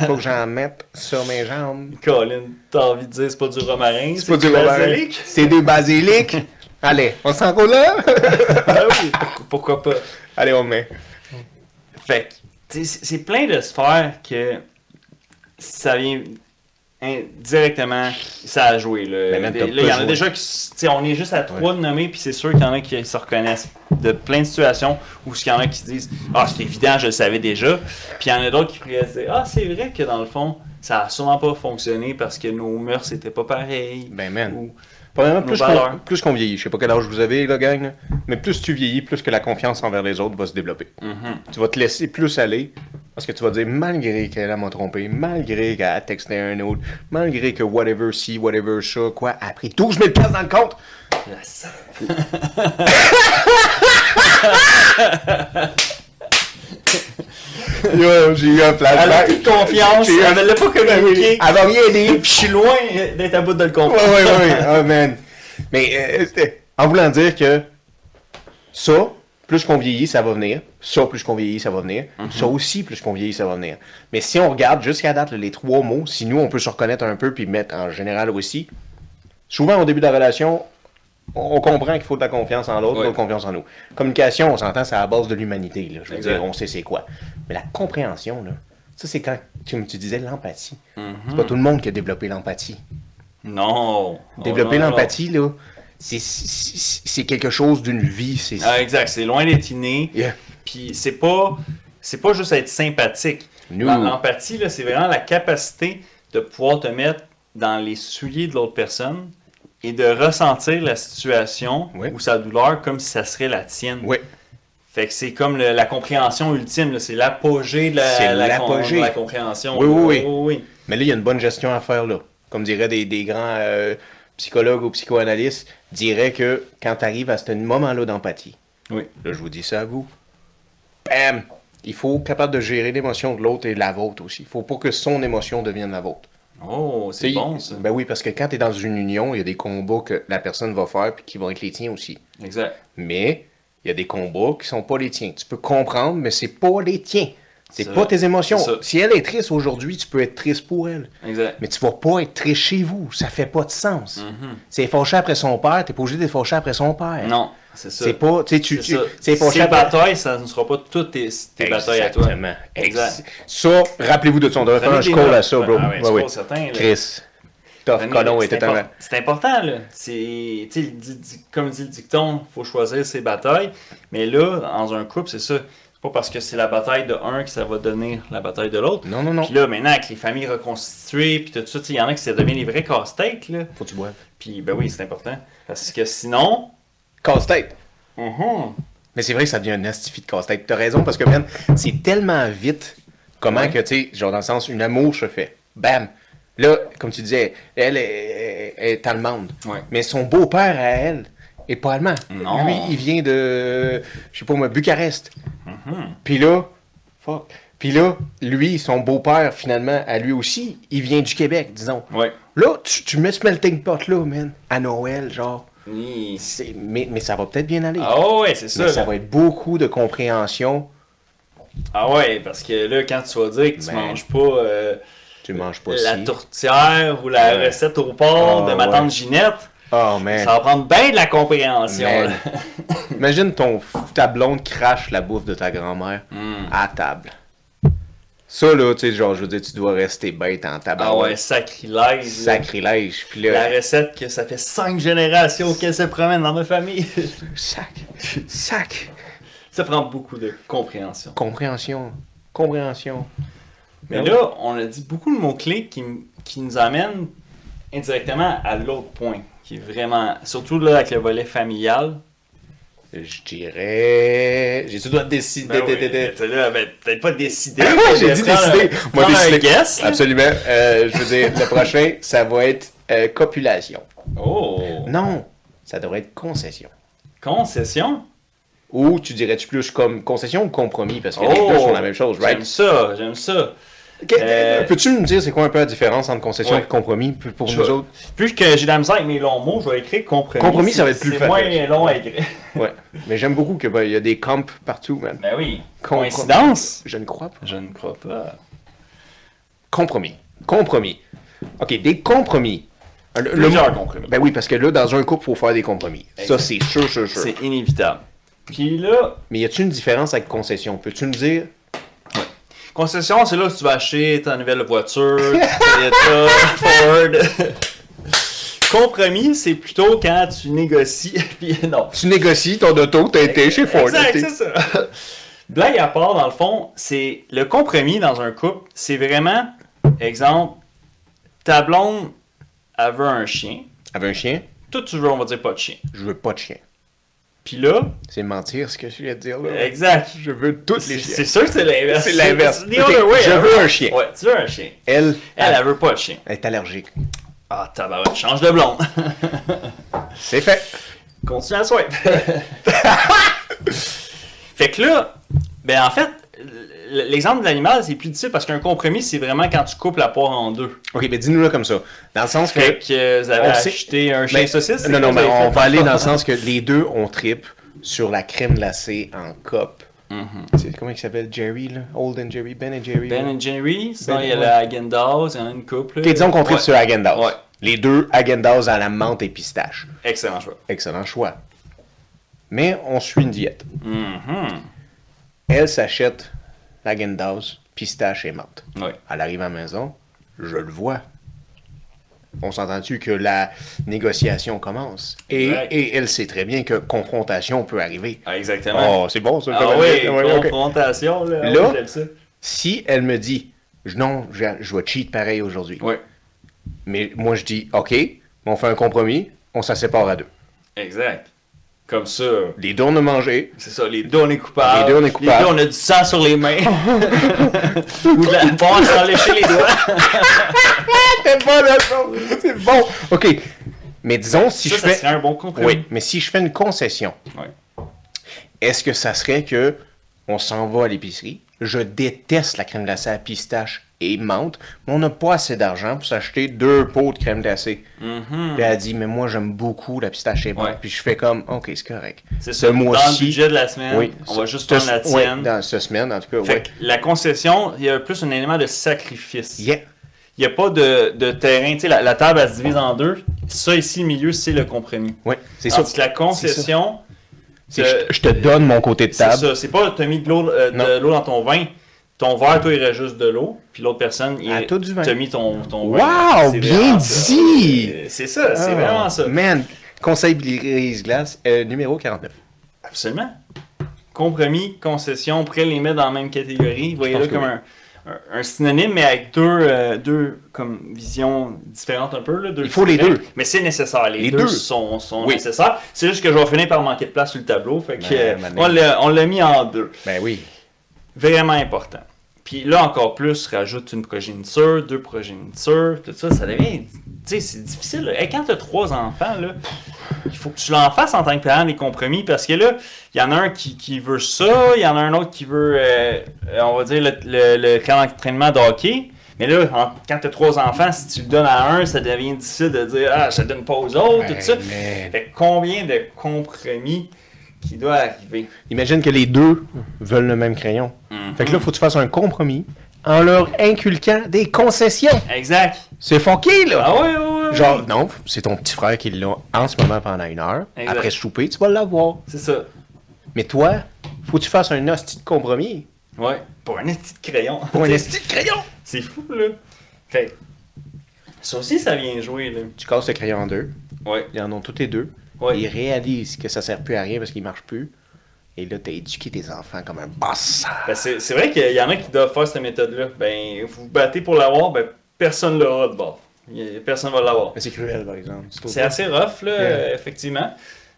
Faut que j'en mette sur mes jambes. Colin, t'as envie de dire c'est pas du romarin, C'est pas du basilic? C'est des basilic. Allez, on s'en va là? ah oui, pourquoi, pas. Allez, on met. Fait c'est plein de sphères que ça vient directement, ça a joué. Là, il y en a déjà qui, on est juste à trois de nommer, puis c'est sûr qu'il y en a qui se reconnaissent de plein de situations où il y en a qui se disent Ah, c'est évident, je le savais déjà. Puis il y en a d'autres qui pourraient se dire Ah, c'est vrai que dans le fond, ça a sûrement pas fonctionné parce que nos mœurs étaient pas pareilles. Ben, man. Ou- Premièrement, plus qu'on, plus qu'on vieillit, je sais pas quel âge vous avez, là, gang, là, mais plus tu vieillis, plus que la confiance envers les autres va se développer. Mhm. Tu vas te laisser plus aller, parce que tu vas dire, malgré qu'elle m'a trompé, malgré qu'elle a texté un autre, malgré que whatever ci, whatever ça, quoi, a pris 12 000 piastres dans le compte, Yes. J'ai eu un Elle a flashback. plus de confiance, J'ai eu un- elle ne l'a pas Ben oui, communiqué. Elle va rien dire. Puis je suis loin d'être à bout de le comprendre. ouais, ouais, ouais. Oh, man. Mais, euh, en voulant dire que ça, plus qu'on vieillit, ça va venir. Ça, plus qu'on vieillit, ça va venir. Ça aussi, plus qu'on vieillit, ça va venir. Mais si on regarde jusqu'à date les trois mots, si nous, on peut se reconnaître un peu puis mettre en général aussi, souvent au début de la relation, on comprend qu'il faut de la confiance en l'autre, Ouais. de la confiance en nous. Communication, on s'entend, c'est à la base de l'humanité. là. Je veux Exact. dire, on sait c'est quoi. Mais la compréhension, là, ça, c'est quand, comme tu disais, l'empathie. Mhm. C'est pas tout le monde qui a développé l'empathie. Non. Développer Oh, l'empathie, là, c'est- quelque chose d'une vie. C'est Ah, exact, c'est loin d'être inné. Yeah. Puis c'est pas c'est pas juste être sympathique. L'empathie là, c'est vraiment la capacité de pouvoir te mettre dans les souliers de l'autre personne et de ressentir la situation ou sa douleur comme si ça serait la tienne. Ouais. Fait que c'est comme le- la compréhension ultime, c'est l'apogée de la, la, de compréhension. Oui, oui, oui. oui. Mais là, il y a une bonne gestion à faire, là. Comme diraient des, des grands euh, psychologues ou psychoanalystes, diraient que quand tu arrives à ce moment-là d'empathie, Oui. là, je vous dis ça à vous, bam! Il faut être capable de gérer l'émotion de l'autre et la vôtre aussi. Il faut pas que son émotion devienne la vôtre. Oh, c'est bon ça. Ben oui, parce que quand tu es dans une union, il y a des combats que la personne va faire puis qui vont être les tiens aussi. Exact. Mais il y a des combats qui sont pas les tiens. Tu peux comprendre, mais c'est pas les tiens. C'est pas tes émotions. Si elle est triste aujourd'hui, tu peux être triste pour elle. Exact. Mais tu vas pas être triste chez vous. Ça fait pas de sens. Mhm. C'est fâché après son père, t'es pas obligé d'être fâché après son père. Non, c'est ça. C'est pas. Tu sais, tu. C'est Ces après. batailles, ça ne sera pas toutes tes, tes batailles à toi. Exactement. Exact. Ex- Ça, rappelez-vous de son. On devrait faire un Prenez des score à ça, bro. Ah ouais, Ouais, certain, là. Chris. Tough colon c'est était impor- un. C'est important, là. C'est, il comme dit le dicton, faut choisir ses batailles. Mais là, dans un couple, c'est ça. C'est pas parce que c'est la bataille de un que ça va donner la bataille de l'autre. Non, non, non. Puis là, maintenant, avec les familles reconstituées, puis tout ça, il y en a qui ça devient les vrais casse-têtes, là. Faut que tu boives. Puis, ben oui, c'est important. Parce que sinon... Casse-tête. Mhm. Mais c'est vrai que ça devient un astifi de casse-tête. T'as raison, parce que, man, c'est tellement vite comment Ouais. que, tu sais, genre dans le sens, une amour se fait. Bam! Là, comme tu disais, elle est, est allemande. Ouais. Mais son beau-père à elle, est pas allemand. Non. Lui, il vient de, je sais pas moi, Bucarest. Puis là, fuck. Puis là, lui, son beau-père, finalement, à lui aussi, il vient du Québec, disons. Ouais. Là, tu, tu mets ce melting pot-là, man, à Noël, genre. Mais, mais ça va peut-être bien aller. Ah ouais, c'est ça. mais ça va être beaucoup de compréhension. Ah ouais, parce que là, quand tu vas dire que tu Ben, manges pas euh, Tu manges pas la tourtière ou la Ouais. recette au porc Ah, de ma ouais. tante Ginette, Oh, man. ça va prendre bien de la compréhension. Imagine ton ta blonde crache la bouffe de ta grand-mère Hmm. à table. Ça, là, tu sais, genre, je veux dire, tu dois rester bête en table. Ah ouais, sacrilège. Sacrilège. Puis La là, recette que ça fait cinq générations qu'elle se promène dans ma famille. sac. Sac. ça prend beaucoup de compréhension. Compréhension. Compréhension. Mais Ben là, on a dit beaucoup de mots-clés qui, qui nous amènent indirectement à l'autre point, qui est vraiment, surtout là avec le volet familial. Je dirais. J'ai-tu dois décider? Ben oui, t'es là, ben, pas. J'ai dit un- décider. Moi, décider. guess. Absolument. Euh, je veux dire, le prochain, ça va être euh, copulation. Oh! Non, ça devrait être concession. Concession? Ou tu dirais-tu plus comme concession ou compromis? Parce que les Oh! deux sont la même chose, right? J'aime ça, j'aime ça. Ok, Euh, Peux-tu me dire c'est quoi un peu la différence entre concession Ouais. et compromis pour Je nous autres? Vu que j'ai de la misère avec mes longs mots, je vais écrire compromis. Compromis, ça va être plus C'est moins facile. long à écrire. Ouais. Mais j'aime beaucoup qu'il y a des camps partout, man. Ben oui. Coïncidence? Je ne crois pas. Je ne crois pas. Compromis. Compromis. OK, des compromis. Le, Plusieurs compromis. Ben oui, parce que là, dans un couple, il faut faire des compromis. Ça, c'est sûr, sûr, sûr. C'est inévitable. Puis là, Mais y a-tu une différence avec concession? Peux-tu me dire? Concession, c'est là où tu vas acheter ta nouvelle voiture, Toyota, Ford. Compromis, c'est plutôt quand tu négocies. Puis non. Tu négocies ton auto, t'as été chez Ford. Exact, c'est ça. Blague à part, dans le fond, c'est le compromis dans un couple, c'est vraiment, exemple, ta blonde, elle veut un chien. Avec un chien, Toi, tu veux, on va dire, pas de chien. je veux pas de chien. Puis là, C'est mentir ce que je viens de dire là. exact. Je veux toutes les chiens. c'est sûr que c'est l'inverse. C'est l'inverse. Je elle veux un chien. Ouais, tu veux un chien. Elle, Elle, elle veut pas de chien. elle est allergique. Ah, tabarouette, change de blonde. C'est fait. Continue à swipe. fait que là, ben en fait, l'exemple de l'animal, c'est plus difficile parce qu'un compromis, c'est vraiment quand tu coupes la poire en deux. Ok, mais dis-nous là comme ça. Dans le sens que. Fait que euh, vous avez sait- acheté un chien Mais- saucisse. Non, non, mais avez on va aller dans le sens que les deux, on tripe sur la crème glacée en coupe. Mm-hmm. C'est comment il s'appelle? Jerry, là? Old and Jerry, Ben and Jerry. Ben and Jerry, sinon Ben, il y a la Agendaz, il y en a une couple. Ok, disons qu'on tripe Ouais. sur Agendas. Ouais. Les deux Agendas à la menthe et pistache. Excellent choix. Excellent choix. Mais on suit une diète. Mhm. Elle s'achète l'Agendas, pistache et menthe. Ouais. Elle arrive à la maison, je le vois. On s'entend-tu que la négociation commence? Et, elle sait très bien que confrontation peut arriver. Ah, exactement. Oh, c'est bon, ça. ah oui, confrontation, là. Là- Ouais, j'aime ça. Si elle me dit, non, je, je vais cheat pareil aujourd'hui. Mais moi, je dis, OK, on fait un compromis, on s'en sépare à deux. exact. Comme ça, Les deux, on a mangé. c'est ça, les deux on est coupables. Les deux, on est coupables. Les deux on a du sang sur les mains. Ou de la bon, lécher les doigts. C'est bon, la chose. C'est bon. OK. Mais disons, si ça, je ça fais... un bon compromis. Oui, mais si je fais une concession, Ouais. est-ce que ça serait que on s'en va à l'épicerie, je déteste la crème glacée à pistache et menthe, mais on n'a pas assez d'argent pour s'acheter deux pots de crème glacée. Puis elle dit, mais moi j'aime beaucoup la pistache et menthe. Ouais. Puis je fais comme, ok, c'est correct. C'est Ce ça. Dans le mois-ci, budget de la semaine, oui, on va juste prendre la tienne. dans cette semaine, en tout cas, Fait ouais. que la concession, il y a plus un élément de sacrifice. Yeah. Il n'y a pas de, de terrain. Tu sais, la, la table, elle se divise en deux. Ça, ici, le milieu, c'est le compromis. Ouais, c'est ça. La concession, C'est euh, je, je te donne mon côté de c'est table. ça. C'est pas, t'as mis de l'eau euh, de Non. l'eau dans ton vin. Ton verre, toi, il reste juste de l'eau. Puis l'autre personne, il tout du vin. t'as mis ton, ton Wow, vin. C'est bien dit! C'est ça, c'est Ah, vraiment ça. Man, conseil brise-glace, euh, numéro 49. Absolument. Compromis, concession, on pourrait les mettre dans la même catégorie. Voyez-le pense que comme oui. un, un- un synonyme, mais avec deux, euh, deux comme visions différentes un peu. Là, deux Il faut les deux. Mais c'est nécessaire. Les, Les deux, deux. sont, sont Oui. nécessaires. C'est juste que je vais finir par manquer de place sur le tableau. Fait que, Ben, euh, mané. on l'a- on l'a mis en deux. Ben oui. Vraiment important. Puis là, encore plus, rajoute une progéniture, deux progénitures, tout ça, ça devient. Tu sais, c'est difficile. Hey, quand tu as trois enfants, là, il faut que tu l'en fasses en tant que parent des compromis parce que là, il y en a un qui, qui veut ça, il y en a un autre qui veut, euh, on va dire, le, le, le camp d'entraînement de hockey. Mais là, en- quand tu as trois enfants, si tu le donnes à un, ça devient difficile de dire Ah, je le donne pas aux autres, tout ça. Mais- Fait combien de compromis qui doit arriver? Imagine que les deux veulent le même crayon. Mhm. Fait que là, faut que tu fasses un compromis en leur inculquant des concessions. Exact. C'est fucké, là! Ah ouais, ouais, ouais. Genre, non, c'est ton petit frère qui l'a en ce moment pendant une heure. Exact. Après souper, tu vas l'avoir. C'est ça. Mais toi, faut que tu fasses un hostie de compromis. Ouais. Pour un petit crayon. Pour un hostie de crayon! C'est fou, là. Fait ça aussi, ça vient jouer, là. Tu casses le crayon en deux. Ouais. Ils en ont tous les deux. Ouais. Ils réalisent que ça sert plus à rien parce qu'il marche plus. Et là, t'as éduqué tes enfants comme un boss. Ben, c'est vrai qu'il y en a qui doivent faire cette méthode-là. Ben, vous vous battez pour l'avoir, ben, personne l'aura de bord. Il Personne va l'avoir. Mais c'est cruel, par exemple. C'est assez rough, là, Yeah. effectivement.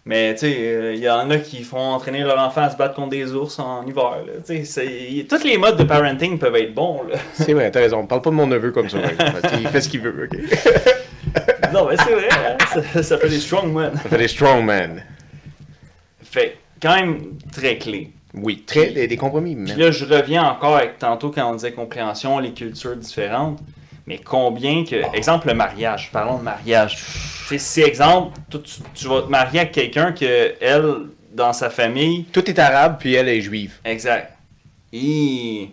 Mais, tu sais, euh, il y en a qui font entraîner leur enfant à se battre contre des ours en hiver. Tu sais, tous les modes de parenting peuvent être bons. C'est vrai, t'as raison. Parle pas de mon neveu comme ça. parce qu'il fait ce qu'il veut? non, mais c'est vrai, hein, ça, ça fait des strong men. Ça fait des strongmen. Fait, quand même, très clé. Oui, très, des, des compromis. Puis là, je reviens encore avec tantôt quand on disait compréhension, les cultures différentes. Mais combien que. Exemple, le mariage. Parlons de mariage. Tu sais, si, exemple, tu, tu vas te marier avec quelqu'un que, elle, dans sa famille. Tout est arabe, puis elle est juive. Exact. Hi.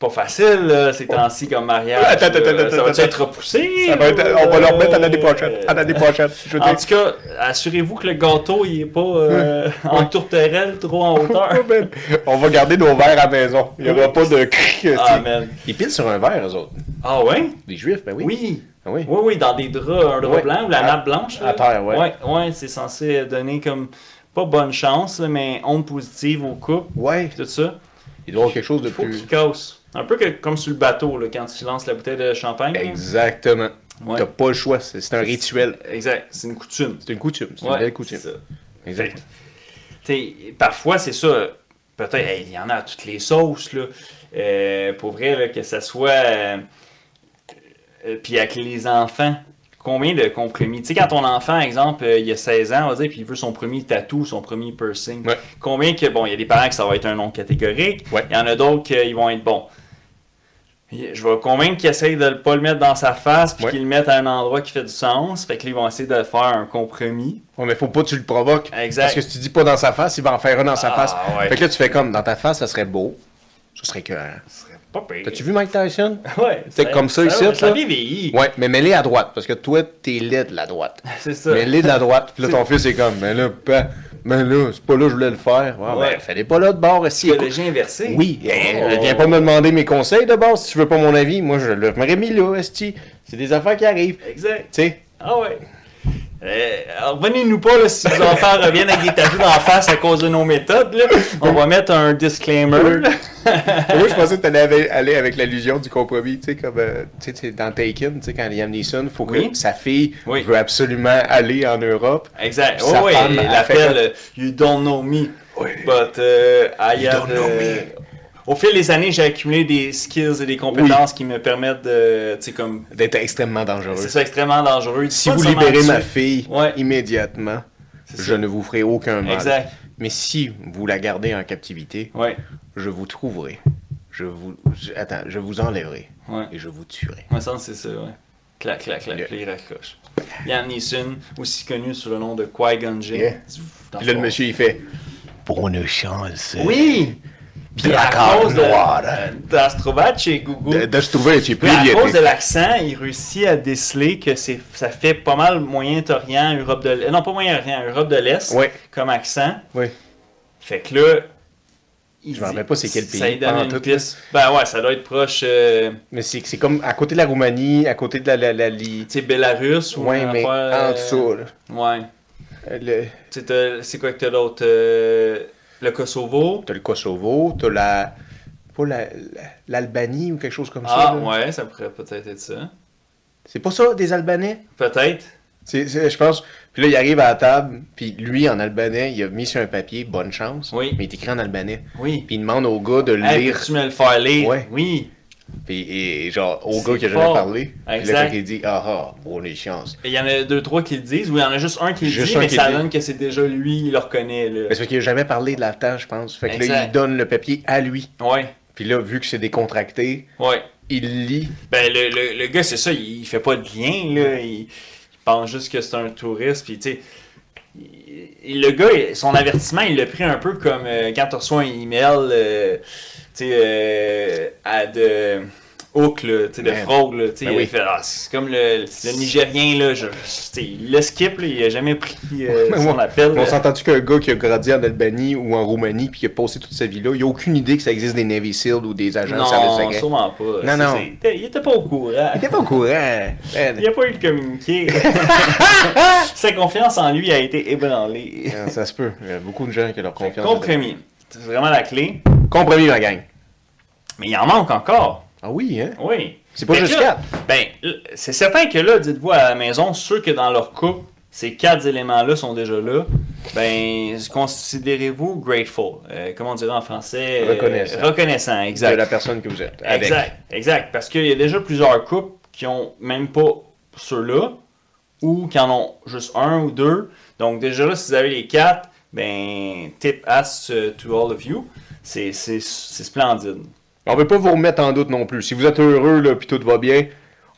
Pas facile, là, ces temps-ci comme mariage. Attends, attends, là. attends, ça va-tu attends. être repoussé? Ça va être- on va leur mettre à l'année prochaine. Euh, À l'année prochaine. Je En tout cas, assurez-vous que le gâteau, il est pas euh, en tourterelle, trop en hauteur. On va garder nos verres à la maison. Il n'y aura pas de cric. Ah. Ils pilent sur un verre, eux autres. Ah ouais? Les juifs, ben oui. Oui. Ah oui. Oui, oui, dans des draps, un drap Ouais. blanc ou la À- nappe blanche. à terre, ouais. Ouais, ouais, c'est censé donner comme, pas bonne chance, là, mais onde positive au couple, Ouais. tout ça. Il doit y avoir quelque chose de faut plus. qu'il casse. Un peu que, comme sur le bateau, là, quand tu lances la bouteille de champagne. Exactement. Ouais. T'as pas le choix. C'est un rituel. Exact, c'est une coutume. C'est une coutume. C'est Ouais, une belle coutume. ça. Exact. T'sais, parfois, c'est ça. Peut-être, hey, il y en a à toutes les sauces, là. Euh, pour vrai, là, que ça soit. euh, euh, puis avec les enfants, combien de compromis? Tu sais, quand ton enfant, exemple, il a 16 ans, on va dire, puis il veut son premier tatou, son premier piercing. Ouais. Combien que. Bon, il y a des parents que ça va être un nom catégorique. Il y en a d'autres qui vont être bons. Je vais convaincre qu'ils essayent de ne pas le mettre dans sa face, puis Ouais. qu'ils le mettent à un endroit qui fait du sens. Fait que là, ils vont essayer de faire un compromis. Ouais, mais faut pas que tu le provoques. Exact. Parce que si tu dis pas dans sa face, il va en faire un dans sa Ah, face. ouais. Fait que là, tu fais comme dans ta face, ça serait beau. Ça serait que. Ce serait pas pire. T'as-tu vu Mike Tyson? Ouais. C'est comme ça ici, Ça là? a bien vieilli. Ouais, mais mets-les à droite. Parce que toi, t'es laid de la droite. C'est ça. Mets-les de la droite. Puis là, ton fils est comme, mais là, pa- mais là, c'est pas là que je voulais le faire. Ouais, Ouais. ben, fais-les pas là de bord. Si, Tu déjà inversé. Oui, eh, Oh. viens pas me demander mes conseils de base si tu veux pas mon avis. Moi, je l'aurais mis là, esti. C'est des affaires qui arrivent. Tu Exact. sais, Ah ouais. Euh, alors, Revenez-nous pas là, si vos enfants reviennent avec des tatous d'en face à cause de nos méthodes. Là. On va mettre un disclaimer. moi, je pensais que t'allais avec- aller avec l'allusion du compromis, tu sais, comme euh, tu sais, dans Taken, tu sais, quand Liam Neeson, faut que Oui. sa fille Oui. veut absolument aller en Europe. Exact. Oh, oui, il elle l'appelle euh, You don't know me. Oui. But uh, I You have. don't know euh, Au fil des années, j'ai accumulé des skills et des compétences qui me permettent de. Comme. D'être extrêmement dangereux. C'est ça, extrêmement dangereux. Si vous libérez ma fille Ouais. immédiatement, je ça. ne vous ferai aucun mal. Exact. Mais si vous la gardez en captivité, Ouais. je vous trouverai. Je vous, je- attends, je vous enlèverai Ouais. et je vous tuerai. Moi, ça, c'est ça, ouais. Clac, clac, clac, il raccroche. Liam Neeson, aussi connu sous le nom de Qui-Gon Jinn. Yeah. Là, le monsieur, il fait Bonne chance. Oui! Puis à cause de- noir. Google. Plus Puis à cause de l'accent, il réussit à déceler que c'est, ça fait pas mal Moyen-Orient, Europe de l'Est. Non, pas Moyen-Orient, Europe de l'Est Ouais. comme accent. Oui. Fait que là. il Je me rappelle pas c'est quel Ça pays, lui donne une tout, piste. Ben ouais, ça doit être proche. euh, Mais c'est c'est comme à côté de la Roumanie, à côté de la. la, tu sais, Belarus ou. Ouais, mais affaire, en dessous. là. euh, Ouais. Euh, le- Tu sais, t'as- c'est quoi que t'as d'autre euh, Le Kosovo. T'as le Kosovo, t'as la. Pas la- la- l'Albanie ou quelque chose comme Ah, ça. là. ouais, ça pourrait peut-être être ça. C'est pas ça, des Albanais? Peut-être. Je pense. Puis là, il arrive à la table, puis lui, en albanais, il a mis sur un papier bonne chance. Oui. Mais il est écrit en albanais. Oui. Puis il demande au gars de le Hey, lire. peux-tu me le faire lire? Ouais. Oui. Puis et, genre, au gars qui a jamais parlé. Là, Exact. quand il dit Ah ah, bonne chance. Et Il y en a deux, trois qui le disent, ou il y en a juste un qui le Juste dit, mais qui ça le dit. donne que c'est déjà lui, il le reconnaît. Là. Mais c'est parce qu'il a jamais parlé de la je pense. Fait que là, Exact. il donne le papier à lui. Ouais, Puis là, vu que c'est décontracté, ouais. il lit. Ben, le, le, le gars, c'est ça, il, il fait pas de lien, là. Il, il pense juste que c'est un touriste, puis tu sais. Le gars, son avertissement, il l'a pris un peu comme euh, quand tu reçois un email, euh, tu sais, euh, à de hook, là, tu sais, de Ben, fraude, là, tu sais, ben oui. ah, c'est comme le, le Nigérien, là, je, le skip, là, il a jamais pris euh, son appel. On s'entend-tu qu'un gars qui a grandi en Albanie ou en Roumanie puis qui a passé toute sa vie là, il a aucune idée que ça existe des Navy Seals ou des agents de service Non, sûrement pas. Non, non. Il était pas au courant. Il était pas au courant. Ben, Il a pas eu le communiqué. Sa confiance en lui a été ébranlée. euh, ça se peut. Il y a beaucoup de gens qui ont leur confiance. Compromis. C'est vraiment la clé. Compromis, ma gang. Mais il en manque encore. Ah oui, hein? Oui. C'est pas Fait juste là, quatre. Ben, c'est certain que là, dites-vous à la maison, ceux que dans leur couple, ces quatre éléments-là sont déjà là, ben, considérez-vous grateful. Euh, comment on dirait en français? Euh, Reconnaissant. reconnaissant, De exact. la personne que vous êtes. Avec. Exact, exact. Parce qu'il y a déjà plusieurs couples qui ont même pas ceux-là, ou qui en ont juste un ou deux. Donc déjà là, si vous avez les quatre, ben, tip ass uh, to all of you. C'est splendide. On veut pas vous remettre en doute non plus. Si vous êtes heureux là puis tout va bien,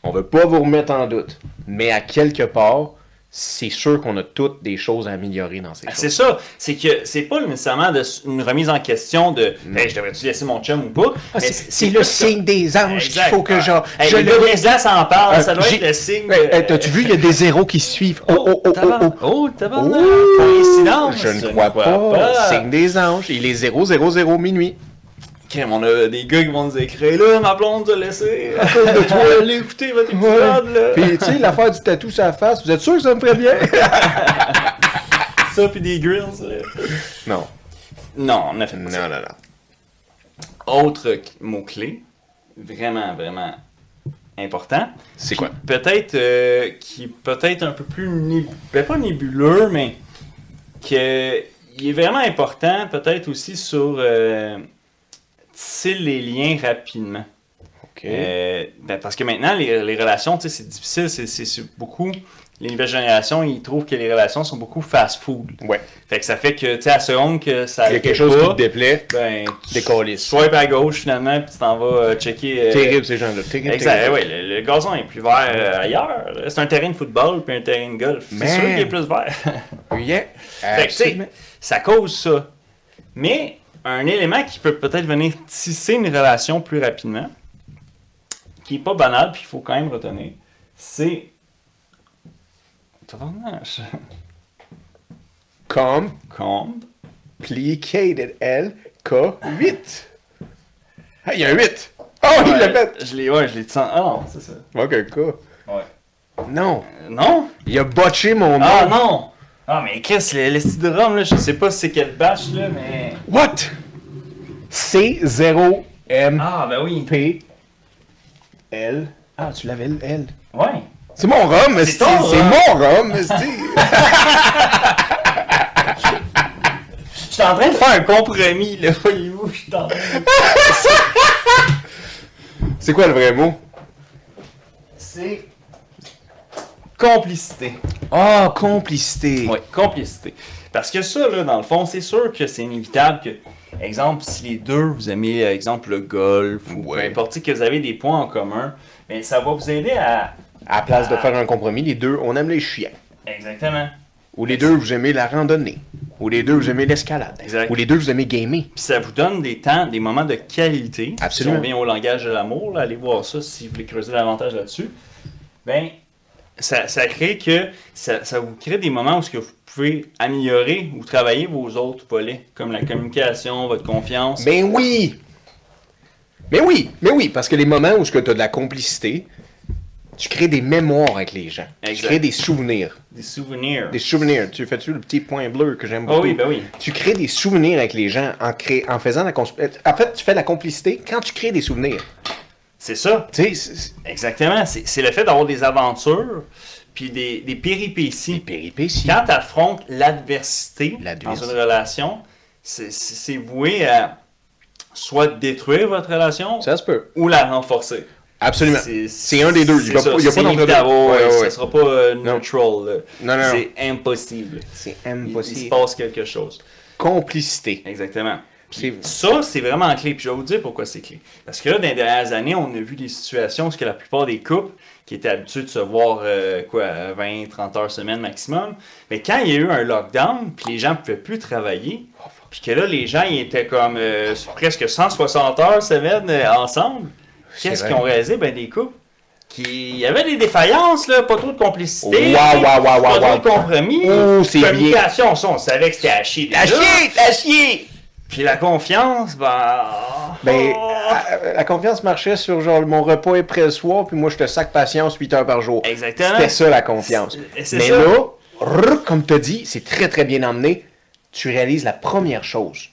on veut pas vous remettre en doute. Mais à quelque part, c'est sûr qu'on a toutes des choses à améliorer dans ces Ah, choses. C'est ça, c'est que c'est pas nécessairement de, une remise en question de hey, je devrais-tu laisser mon chum ou pas? Ah, c'est le signe des anges qu'il faut que genre. Hey, je le gars de Glace en parlent, Ah, ça doit être le signe. De- hey, T'as-tu vu, il y a des zéros qui suivent? Oh, oh, oh, oh, oh. Oh. Ouh, Coïncidence. Je ne crois pas. Signe des anges. Il est 0, 0, 0 minuit. Crème, on a des gars qui vont nous écrire là, ma blonde t'a laissé. À cause de toi, allez écouter votre épisode là. Puis, tu sais, l'affaire du tatou sur la face, vous êtes sûr que ça me ferait bien? Ça, puis des grills. là. non. Non, on a fait pas Non, ça. non, non. Autre mot-clé, vraiment, vraiment important. C'est quoi? Peut-être euh, qui est peut-être un peu plus nébuleux, pas nébuleux, mais que il est vraiment important, peut-être aussi sur euh, tisser les liens rapidement. Euh, ben, parce que maintenant, les, les relations, c'est difficile, c'est- beaucoup. Les nouvelles générations, ils trouvent que les relations sont beaucoup fast-food. ouais. Fait que ça fait que, tu sais, à seconde que ça. Il y a quelque chose pas, qui te déplaît. Ben, Tu décolles. swipe à gauche finalement, puis tu t'en vas euh, checker. euh, Terrible, ces gens-là. Terrible. Exact, terrible. ouais, le, le gazon est plus vert euh, ailleurs. C'est un terrain de football puis un terrain de golf. C'est sûr qu'il est plus vert. Yeah. Fait que, ça cause ça. Mais un élément qui peut peut-être venir tisser une relation plus rapidement, qui est pas banal, puis il faut quand même retenir, c'est. Tabarnache. Complicated L K8. Ah, il y a un 8. Oh, il l'a fait. Je l'ai, ouais, je l'ai senti. Ah non, c'est ça. Ok, K. Ouais. Non. Euh, non? Il a botché mon nom. Ah non! Ah mais Chris, le, le style de rhum, là, je sais pas c'est quel batch là, mais. What? C0M Ah ben oui. P L. Ah, tu l'avais le L. Ouais. C'est mon rhum, C'est c'est ton c'est rhum. mon rhum, esti. J'étais en train de faire un compromis, là, voyez-vous, je suis en train de- C'est quoi le vrai mot? C'est. Complicité. Ah, complicité. Oui, complicité. Parce que ça, là, dans le fond, c'est sûr que c'est inévitable que, exemple, si les deux, vous aimez, euh, exemple, le golf, ou Ouais. peu importe, que vous avez des points en commun, ben, ça va vous aider à... À la place de faire un compromis, les deux, on aime les chiens. Exactement. Ou les deux, vous aimez la randonnée. Ou les deux, vous aimez l'escalade. Exact. Ou les deux, vous aimez gamer. Puis ça vous donne des temps, des moments de qualité. Absolument. Si on vient au langage de l'amour, là, allez voir ça si vous voulez creuser davantage là-dessus. Ben, ça, ça crée que ça, ça vous crée des moments où ce que vous pouvez améliorer ou travailler vos autres volets, comme la communication, votre confiance. Ben oui! Mais oui, mais oui, parce que les moments où tu as de la complicité, tu crées des mémoires avec les gens. Exact. Tu crées des souvenirs. Des souvenirs. Des souvenirs. Tu fais-tu le petit point bleu que j'aime Ah beaucoup? oui, ben oui. Tu crées des souvenirs avec les gens en, cré... en faisant la complicité. En fait, tu fais la complicité quand tu crées des souvenirs. C'est ça. Tu sais, Exactement. C'est le fait d'avoir des aventures, puis des, des péripéties. des péripéties. Quand tu affrontes l'adversité dans une relation, c'est- voué à soit détruire votre relation Ça se peut. ou la renforcer. Absolument. C'est- un des deux. Il c'est y a pas- Ouais, ouais, ouais. Ça sera pas euh, neutral. là. Non, non, non. C'est impossible. C'est Il, il se impossible. passe quelque chose. Complicité. Exactement. Ça, c'est vraiment clé. Puis je vais vous dire pourquoi c'est clé. Parce que là, dans les dernières années, on a vu des situations où que la plupart des couples qui étaient habitués de se voir euh, quoi, 20, 30 heures semaine maximum, mais quand il y a eu un lockdown, puis les gens ne pouvaient plus travailler, puis que là, les gens ils étaient comme euh, presque 160 heures semaine euh, ensemble, qu'est-ce qu'ils ont réalisé? Ben, des couples qui il y avait des défaillances, là, pas trop de complicité, pas trop de compromis. C'est bien. Communication, ça, on savait que c'était à chier. T'as chier! Puis la confiance, ben. Ben, oh. à- la confiance marchait sur genre mon repas est prêt le soir, puis moi je te sac patience 8 heures par jour. Exactement. C'était ça la confiance. C'est- Mais ça. là, comme tu as dit, c'est très très bien emmené. Tu réalises la première chose.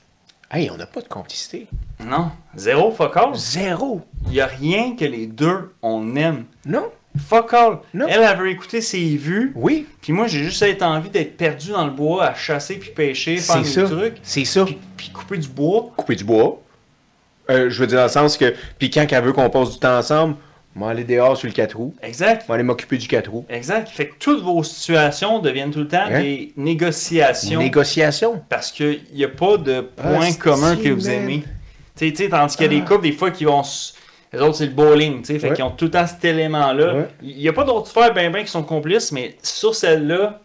Hey, on n'a pas de complicité. Non, zéro fuck all. Zéro. Il n'y a rien que les deux on aime. Non? Fuck all. Non. Elle avait écouté ses vues. Oui. Puis moi, j'ai juste été envie d'être perdu dans le bois, à chasser puis pêcher, faire des trucs, C'est ça. puis, puis couper du bois. Couper du bois. Euh, je veux dire dans le sens que, puis quand elle veut qu'on passe du temps ensemble, m'en aller dehors sur le 4 roues, Exact. m'en aller m'occuper du 4 roues. Exact. Fait que toutes vos situations deviennent tout le temps Hein? des négociations. Négociation. parce qu'il n'y a pas de point Ah, commun que vous aimez. Tu sais, tandis qu'il y a des Ah. couples, des fois, qui vont. s- Les autres, c'est le bowling, tu sais. Fait Ouais. qu'ils ont tout le temps cet élément-là. Ouais. Il n'y a pas d'autres sphères ben ben qui sont complices, mais sur celle-là,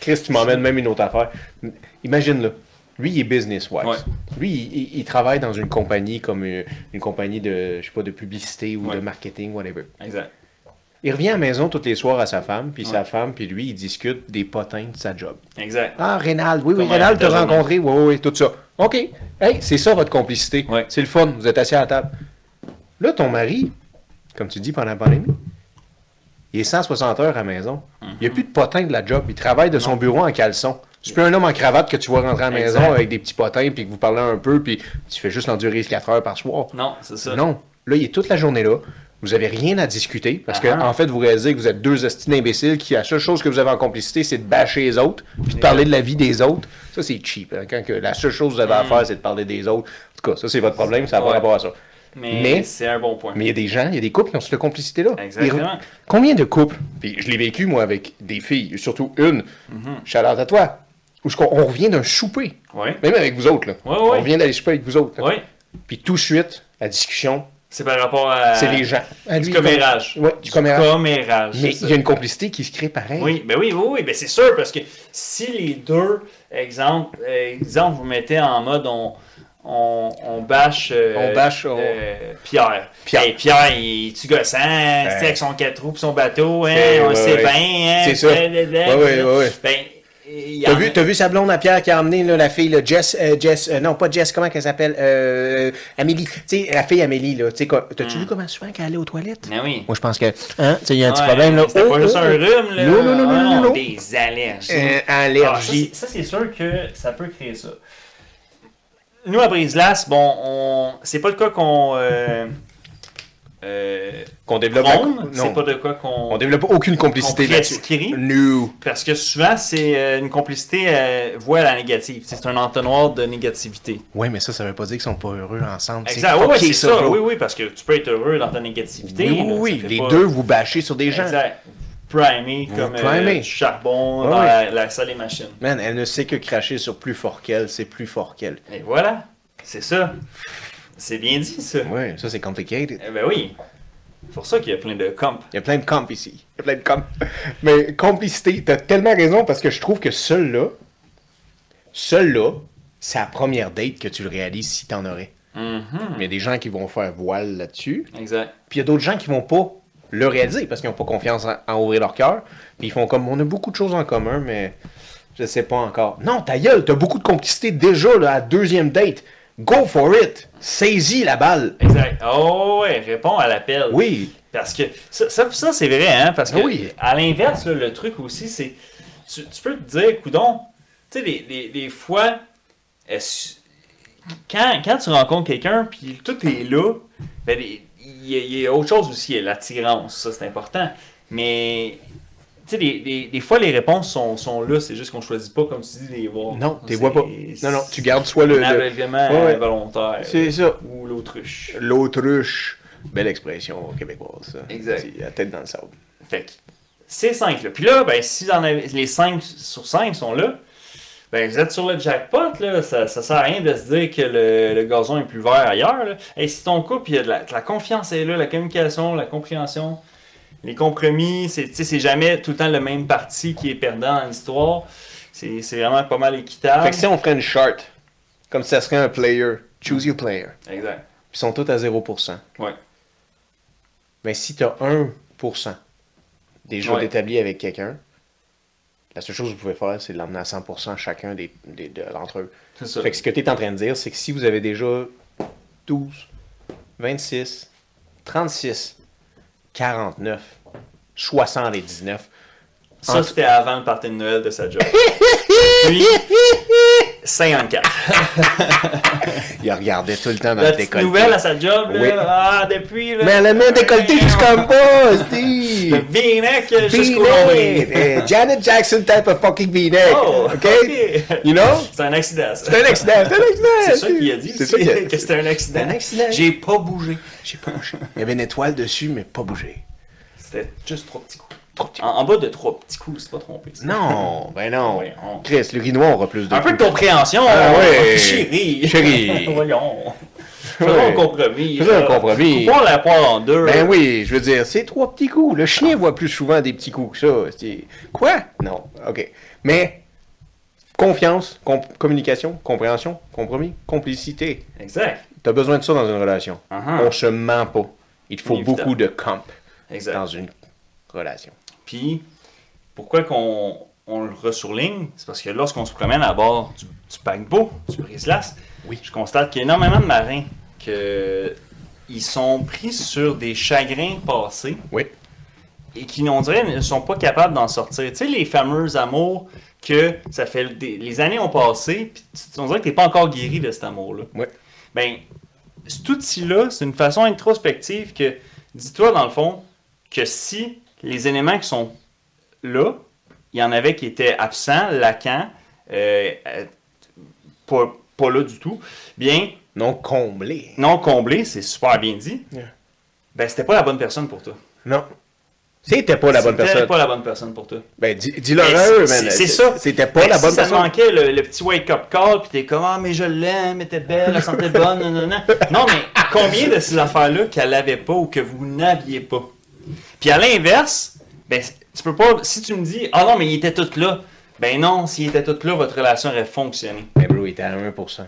Chris, tu m'emmènes même une autre affaire. Imagine-le. Lui, il est business-wise. Ouais. Lui, il, il- il travaille dans une compagnie comme une, une compagnie de, je sais pas, de publicité ou de marketing, whatever. exact. Il revient à la maison tous les soirs à sa femme, puis Ouais. sa femme, puis lui, ils discutent des potins de sa job. Exact. Ah, Rénal, oui, oui, Rénal t'a ta journée? rencontré, oui, oui, oui, tout ça. OK. Hey, c'est ça votre complicité. Ouais. C'est le fun, vous êtes assis à la table. Là, ton mari, comme tu dis pendant la pandémie, il est 160 heures à la maison. Il n'y a plus de potin de la job. Il travaille de son bureau en caleçon. C'est plus un homme en cravate que tu vois rentrer à la maison Exact. avec des petits potins, puis que vous parlez un peu, puis tu fais juste l'endurer 4 heures par soir. Non, c'est ça. Non. Là, il est toute la journée là. Vous avez rien à discuter parce que, Ah ah. en fait, vous réalisez que vous êtes deux estimes imbéciles qui, la seule chose que vous avez en complicité, c'est de bâcher les autres puis de parler de la vie des autres. Ça, c'est cheap. hein, Quand que la seule chose que vous avez à faire, c'est de parler des autres. En tout cas, ça, c'est votre problème. Ça n'a pas rapport à ça. Mais, Mais- c'est un bon point. Mais il y a des gens, il y a des couples qui ont cette complicité-là. Exactement. Combien de couples, puis je l'ai vécu, moi, avec des filles, surtout une, shout out à toi, où je- on revient d'un souper, Oui. même avec vous autres, là. Ouais, ouais. On revient d'aller souper avec vous autres. Oui. Puis tout de suite, la discussion, C'est par rapport à. c'est les gens. Du commérage. Ouais, du commérage. commérage. Mais il y a une complicité qui se crée pareil. Oui, ben oui, oui, oui, ben c'est sûr, parce que si les deux, exemple, exemple vous mettez en mode on, on, on bâche, euh, On bâche, on- euh, Pierre. Pierre. Hey, Pierre, il est-tu gossant, c'est avec son quatre roues pis son bateau, hein, on sait bien, hein, C'est ça. Ben, T'as vu, a- t'as vu sa blonde à Pierre qui a emmené là, la fille, là, Jess, euh, Jess, euh, non pas Jess, comment qu'elle s'appelle, euh, Amélie, tu sais, la fille Amélie, là, tu t'as-tu vu comment souvent qu'elle allait aux toilettes? Ben oui. Moi, je pense que, hein, tu il y a un petit Ouais, problème, là. C'était Oh, pas juste oh, un oh. rhume, là. Non, non, non, Ah non, non, non. Des allergies. Euh, Ah, ça, allergie. c'est- ça, c'est sûr que ça peut créer ça. Nous, à Brise-Glace, bon, on... c'est pas le cas qu'on. Euh... Euh... Qu'on développe, c'est pas de quoi qu'on. on développe aucune complicité là-dessus. No. Parce que souvent, c'est euh, une complicité euh, voie à la négative. C'est un entonnoir de négativité. Ouais, mais ça, ça veut pas dire qu'ils sont pas heureux ensemble. Exact. Oui, oui, c'est ça. Oui, oui, parce que tu peux être heureux dans ta négativité. Oui, oui, oui, les pas- deux, vous bâchez sur des gens. Primé comme euh, charbon dans la, la salle des machines. Man, elle ne sait que cracher sur plus fort qu'elle, c'est plus fort qu'elle. Et voilà, c'est ça. C'est bien dit, ça. Ouais, ça, c'est complicated. Eh ben oui. C'est pour ça qu'il y a plein de comp. Il y a plein de comp ici. Il y a plein de comp. Mais complicité, t'as tellement raison parce que je trouve que seul là, seul là, c'est la première date que tu le réalises si t'en aurais. Mhm. Mais il y a des gens qui vont faire voile là-dessus. Exact. Puis il y a d'autres gens qui vont pas le réaliser parce qu'ils n'ont pas confiance en, en ouvrir leur cœur. Puis ils font comme on a beaucoup de choses en commun, mais je sais pas encore. Non, ta gueule, t'as beaucoup de complicité déjà là, à la deuxième date. Go for it! Saisis la balle! Exact. Oh ouais, réponds à l'appel. Oui! Parce que ça, ça, ça, c'est vrai, hein? Parce que oui. à l'inverse, le truc aussi, c'est. Tu, tu peux te dire, coudon, tu sais, des, des, des fois, quand, quand tu rencontres quelqu'un, puis tout est là, ben, les- y, a, il y a autre chose aussi, l'attirance, ça c'est important. Mais, tu sais, des, des, des fois les réponses sont, sont là, c'est juste qu'on choisit pas, comme tu dis, de les voir. Non, tu les C'est- vois pas. Non, non, tu gardes soit le. Un le- Ouais, volontaire. C'est ça. Ou l'autruche. L'autruche. Belle expression québécoise, ça. Exact. C'est La tête dans le sable. Fait que, ces cinq là. Puis là, ben, si vous en avez- les 5 sur 5 sont là, ben, vous êtes sur le jackpot, là. Ça, ça sert à rien de se dire que le, le gazon est plus vert ailleurs, là. Et si ton couple, il y a de la, la confiance est là, la communication, la compréhension, les compromis, c'est, jamais tout le temps le même parti qui est perdant dans l'histoire. C'est, vraiment pas mal équitable. Fait que si on ferait une chart, comme ça serait un player, choose your player, Exact. ils sont tous à 0%. Ouais. Mais si tu as 1% déjà Ouais. d'établi avec quelqu'un, la seule chose que vous pouvez faire, c'est de l'emmener à 100% chacun des, des- de- d'entre eux. C'est ça. Fait que ce que tu es en train de dire, c'est que si vous avez déjà 12, 26, 36, 49, 79, Ça, c'était avant le party de Noël de sa job. Puis, 54. il regardait tout le temps dans La le décolleté. nouvelle à sa job, là, Oui. ah, depuis, là. Mais elle a mis un décolleté jusqu'en bas, Le Steve! V-neck jusqu'au V-neck! nombril. Eh, Janet Jackson type of fucking V-neck! Oh, OK? ok. You know? C'est un accident, ça. C'est un accident! C'est un accident! C'est ça qu'il a dit, C'est ça qu'il a dit. que c'était un accident. C'est un accident. J'ai pas bougé. J'ai pas bougé. Il y avait une étoile dessus, mais pas bougé. C'était juste trois petits coups. En, en bas de trois petits coups, c'est pas trompé. ça. Non, ben non. On- Chris, le Rinois aura plus de Un peu de compréhension, Ah ouais. chérie. Chérie. Voyons. Faisons Ouais. un compromis. Faisons un compromis. Coupons la poire en deux. Ben oui, je veux dire, c'est trois petits coups. Le chien voit plus souvent des petits coups que ça. C'est- Quoi? Non. OK. Mais confiance, com- communication, compréhension, compromis, complicité. Exact. T'as besoin de ça dans une relation. Uh-huh. On se ment pas. Il te faut Évidemment. beaucoup de comp Exact. dans une relation. Puis, pourquoi qu'on on le ressurligne? C'est parce que lorsqu'on se promène à bord du, du paquebot, du brise-glace, Oui. je constate qu'il y a énormément de marins que ils sont pris sur des chagrins passés Oui. et qui, on dirait, ne sont pas capables d'en sortir. Tu sais, les fameux amours que ça fait des- les années ont passé, puis tu- on dirait que t'es pas encore guéri de cet amour-là. Oui. Ben, cet outil-là, c'est une façon introspective que, dis-toi dans le fond, que si les éléments qui sont là, il y en avait qui étaient absents, laquants, euh, euh, pas, pas là du tout, bien, Non comblé. non comblés, c'est super bien dit, Yeah. ben c'était pas la bonne personne pour toi. Non. C'était pas la bonne C'était personne. pas la bonne personne pour toi. Ben, dis- dis-le eux, c'est- ça. C'était pas Fait la bonne si ça te personne. manquait le, le petit wake-up call, puis t'es comme, ah, mais je l'aime, elle était belle, elle sentait bonne, non, non, non. Non, mais combien de ces affaires-là qu'elle avait pas ou que vous n'aviez pas? Puis à l'inverse, ben, tu peux pas, si tu me dis, ah non, mais il était tout là, ben non, s'il était tout là, votre relation aurait fonctionné. Mais bro, il était à 1%.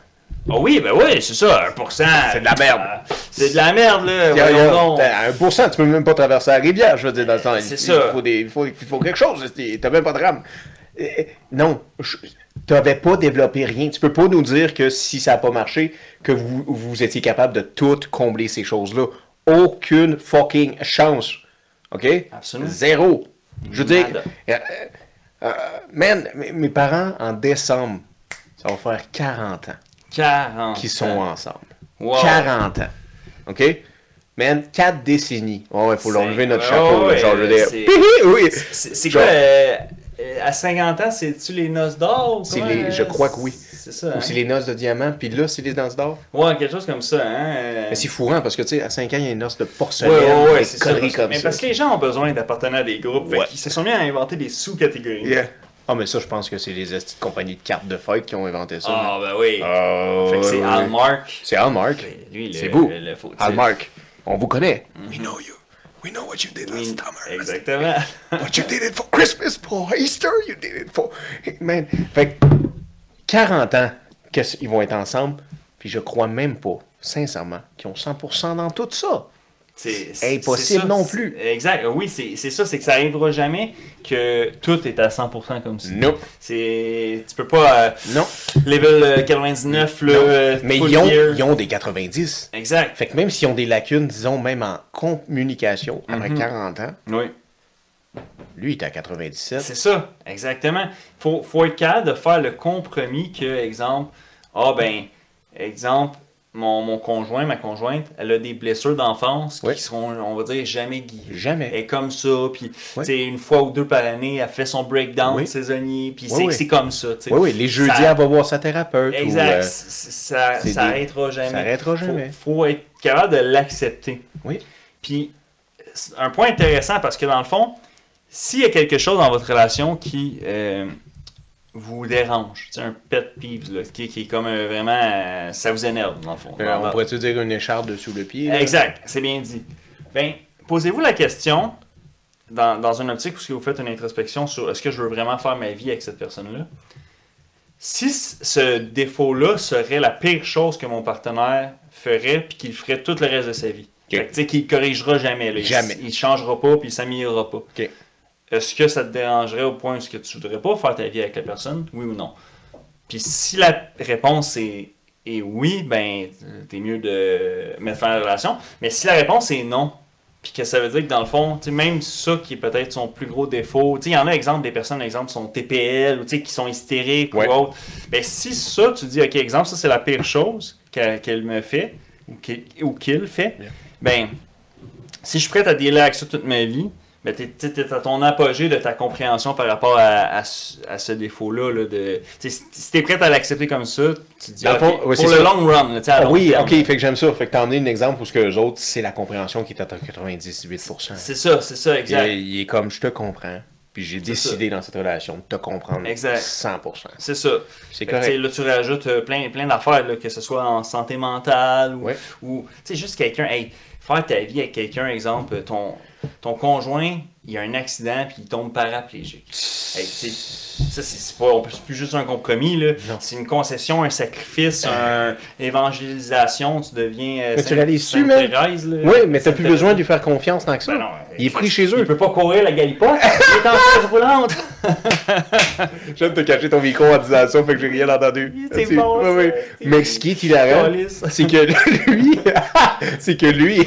Ah oui, ben oui, c'est ça, 1%. C'est de la merde. Euh, C'est de la merde, là. Tiens, voyons donc. À 1%, tu peux même pas traverser la rivière, je veux dire, dans le temps. Il- C'est ça. faut des- il, faut, il faut quelque chose. T'as même pas de rame. Euh, Non, je- t'avais pas développé rien. Tu peux pas nous dire que si ça a pas marché, que vous, vous étiez capable de tout combler ces choses-là. Aucune fucking chance. OK? Absolument. Zéro. Je veux dire, Nada. euh, euh, man, mes parents, en décembre, ça va faire 40 ans 40. qui sont ensemble. Wow. 40 ans. OK? Man, 4 décennies. Oh, ouais, faut l'enlever notre chapeau. là, ouais, genre, je veux dire. c'est- oui. C'est quoi, euh, euh, à 50 ans, c'est-tu les noces d'or? les- je euh, crois que oui. C'est ça, Ou hein? c'est les noces de diamant, puis là, c'est les noces d'or? Ouais, quelque chose comme ça, hein? euh. Mais c'est fourrant parce que, tu sais, à 5 ans, il y a une noce de porcelaine. ouais, ouais, c'est ça. comme mais ça. parce que les gens ont besoin d'appartenir à des groupes. Ouais. Ils se sont mis à inventer des sous-catégories. Yeah. Ah, mais ça, je pense que c'est les de compagnies de cartes de fête qui ont inventé ça. Ah, ben oui. Ah, fait que c'est ouais. Hallmark. C'est Hallmark. C'est vous. le- le. Hallmark. On vous connaît. We know you. We know what you did Oui, last summer. Exactement. But you did it for Christmas, for Easter, you did it for. Man. Fait que 40 ans qu'ils vont être ensemble, puis je crois même pas, sincèrement, qu'ils ont 100% dans tout ça. C'est Impossible non plus. Exact. Oui, c'est ça. C'est que ça arrivera jamais que tout est à 100% comme ça. Non. C'est... Tu peux pas... euh, Non. level euh, 99, là, Non. euh, Mais ils ont, ils ont des 90. Exact. Fait que même s'ils ont des lacunes, disons, même en communication, après Mhm. 40 ans, Oui. lui, il est à 97. C'est ça, exactement. Faut, faut être capable de faire le compromis que, exemple, ah ben, exemple, mon, mon conjoint, ma conjointe, elle a des blessures d'enfance Oui. qui seront, on va dire, jamais guéries. Elle Jamais. est comme ça, puis sais, une fois ou deux par année, elle fait son breakdown Oui. saisonnier, puis Oui, c'est oui. comme ça. tu sais. Oui, oui, les jeudis, Ça- elle va voir sa thérapeute. ou, Exact, euh, ça, c'est ça des- arrêtera jamais. ça arrêtera jamais. Faut, faut être capable de l'accepter. Oui. Puis, un point intéressant parce que dans le fond, s'il y a quelque chose dans votre relation qui euh, vous dérange, sais, un pet peeve, là, qui, qui est comme euh, vraiment. euh, ça vous énerve, dans le fond. euh, on pourrait-tu dire une écharpe dessous le pied? là? Exact, c'est bien dit. Ben, posez-vous la question, dans, dans une optique où vous faites une introspection sur est-ce que je veux vraiment faire ma vie avec cette personne-là, si c- ce défaut-là serait la pire chose que mon partenaire ferait, puis qu'il ferait tout le reste de sa vie. Fait que, tu sais, qu'il corrigera jamais. là. Il- Jamais. Il, changera pas, puis il s'améliorera pas. Ok. Est-ce que ça te dérangerait au point où que tu voudrais pas faire ta vie avec la personne, oui ou non? Puis si la réponse est, est oui, ben t'es mieux de mettre fin à la relation. Mais si la réponse est non, puis que ça veut dire que dans le fond, même ça qui est peut-être son plus gros défaut, il y en a exemple des personnes, exemple, qui sont TPL ou tu sais, qui sont hystériques Ouais. ou autre. Ben si ça, tu dis, ok, exemple, ça c'est la pire chose qu'elle me fait ou qu'il fait, ben si je suis prêt à dealer avec ça toute ma vie, t'es, t'es- t'es à ton apogée de ta compréhension par rapport à, à ce, à ce défaut-là. Là, de, tu si si t'es prêt à l'accepter comme ça, tu te dis, Dans le ok, fond, ouais, pour c'est le ça. long run, là, tu Ah long oui, terme. ok, fait que j'aime ça. Fait que t'as emmené un exemple où ce que les autres, c'est la compréhension qui est à 98%. C'est ça, c'est ça, exact. il est comme je te comprends, puis j'ai décidé dans cette relation de te comprendre Exact. 100%. C'est ça. C'est correct. tu Là, tu rajoutes euh, plein, plein d'affaires, que ce soit en santé mentale ou, Ouais. ou tu sais, juste quelqu'un, hey, faire ta vie avec quelqu'un, exemple, ton, ton conjoint, il a un accident puis il tombe paraplégique. Hey, ça, c'est pas, on peut- c'est plus juste un compromis, là. C'est une concession, un sacrifice, une évangélisation, tu deviens. euh, Mais tu? Thérèse, là? Oui, mais t'as plus besoin de lui faire confiance tant que ça. Ben non, il est pris chez Il eux. peut pas courir la galipote, il est en chaise roulante. J'aime te cacher ton micro en disant ça, fait que j'ai rien entendu. C'est bon. Mais ce qui est hilarant, c'est que lui, c'est que lui,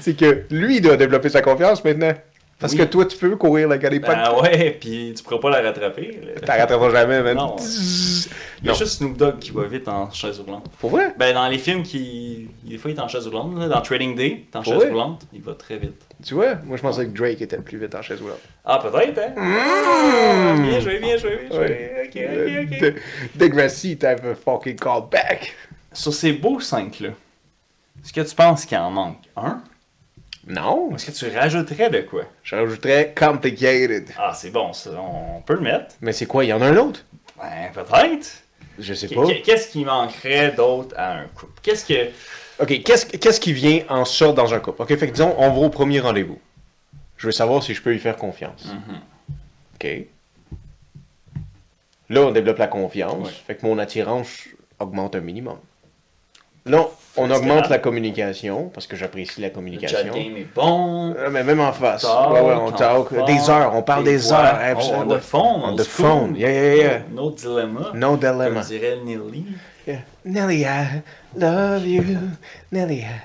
c'est que lui doit développer sa confiance maintenant. Parce Oui. que toi, tu peux courir la galipote. Ben ouais, puis tu pourras pas la rattraper. là. T'arrêteras jamais, man. Non. Il y a Non. juste Snoop Dogg qui va vite en chaise roulante. Pour vrai? Ben, dans les films qui. Des fois, il est en chaise roulante. là. Dans Trading Day, il est en chaise roulante. Il va très vite. Tu vois? Moi, je pensais que Drake était le plus vite en chaise roulante. Ah, peut-être, hein? Ah, Bien joué, bien joué, bien joué. Ouais. Ok, ok, ok. De- type of fucking callback. Sur ces beaux 5 là, est-ce que tu penses qu'il en manque un? Non. Est-ce que tu rajouterais de quoi? Je rajouterais complicated. Ah, c'est bon, ça. On peut le mettre. Mais c'est quoi? Il y en a un autre? Ben, peut-être. Je sais pas. qu- Qu'est-ce qui manquerait d'autre à un couple? Qu'est-ce que. Ok, qu'est-ce qui vient en sorte dans un couple? Ok, fait que disons, on va au premier rendez-vous. Je veux savoir si je peux y faire confiance. Mhm. Ok. Là, on développe la confiance. Ouais. Fait que mon attirance augmente un minimum. Là, on augmente la communication, parce que j'apprécie la Le communication. game est bon. Ah, mais même en face. Talk, ouais, ouais, on on talk. phone, Des heures, on parle des ouais. heures. Absolument. on the phone. On old the school. phone. Yeah, yeah, yeah. No dilemma. No Comme dilemma. dirait Nelly. Yeah. Nelly, I love you. Nelly, I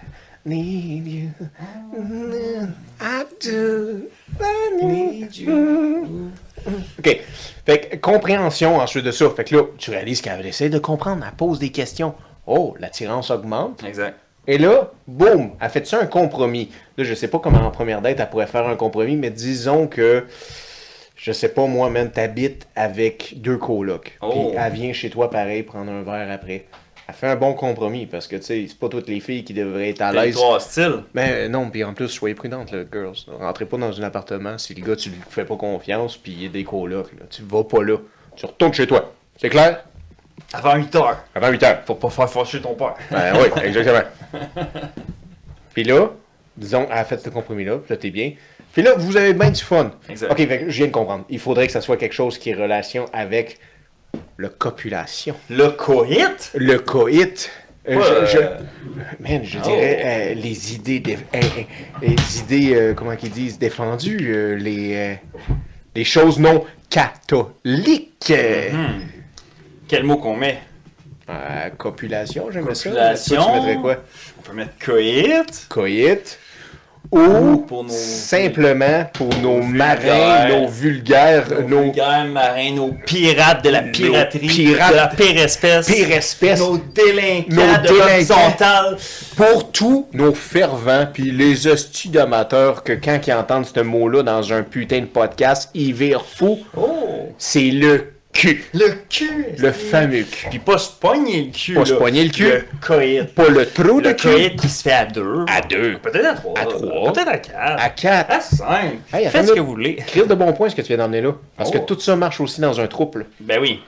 need you. I do. I need you. OK. Fait que compréhension ensuite de ça. Fait que là, tu réalises qu'elle essaie de comprendre. Elle pose des questions. Oh, l'attirance augmente. Exact. Et là, boum, elle fait ça un compromis. Là, je sais pas comment en première date elle pourrait faire un compromis, mais disons que, je sais pas, moi, même, t'habites avec deux colocs. Oh. Puis elle vient chez toi pareil, prendre un verre après. Elle fait un bon compromis parce que, tu sais, c'est pas toutes les filles qui devraient être à l'aise. Hostile. Mais euh, non, puis en plus, soyez prudentes, là, girls. Rentrez pas dans un appartement si le gars, tu lui fais pas confiance, puis il y a des colocs, là. Tu vas pas là. Tu retournes chez toi. C'est clair? Avant 8 heures. Avant 8 heures. Faut pas faire fâcher ton père. Ben oui, exactement. Puis là, disons, elle a fait ce compromis-là, puis là, t'es bien. Puis là, vous avez bien du fun. Exact. Ok, fait je viens de comprendre. Il faudrait que ça soit quelque chose qui est relation avec le copulation. Le coït? Le coït. Euh, Ouais, je, je- euh, man, je oh. dirais euh, les idées, dé- euh, euh, les idées, euh, comment qu'ils disent, défendues, euh, les, euh, les choses non catholiques. Mhm. Quel mot qu'on met? Euh, copulation, j'aimerais ça. Copulation. Toi, tu mettrais quoi? On peut mettre coït. Coït. ou pour nos- simplement pour nos marins, nos vulgaires, nos, vulgaires marins, nos pirates de la piraterie, pirates de la pire espèce, pires espèces, nos délinquants Nos délinquants. pour tous nos fervents, puis les hosties d'amateurs que quand ils entendent ce mot-là dans un putain de podcast, ils virent fous, Oh! c'est le cul. Le cul! Le fameux cul. Puis pas se pogner le cul. Pas se pogner le cul. Le coït. Pas le trou de Le cul. coït qui se fait à deux. À deux. Peut-être à trois. À trois. Peut-être à quatre. À quatre. À cinq. Hey, Faites ce que vous voulez. Crise de bon point ce que tu viens d'emmener là? Parce Oh. que tout ça marche aussi dans un trouble. Ben oui.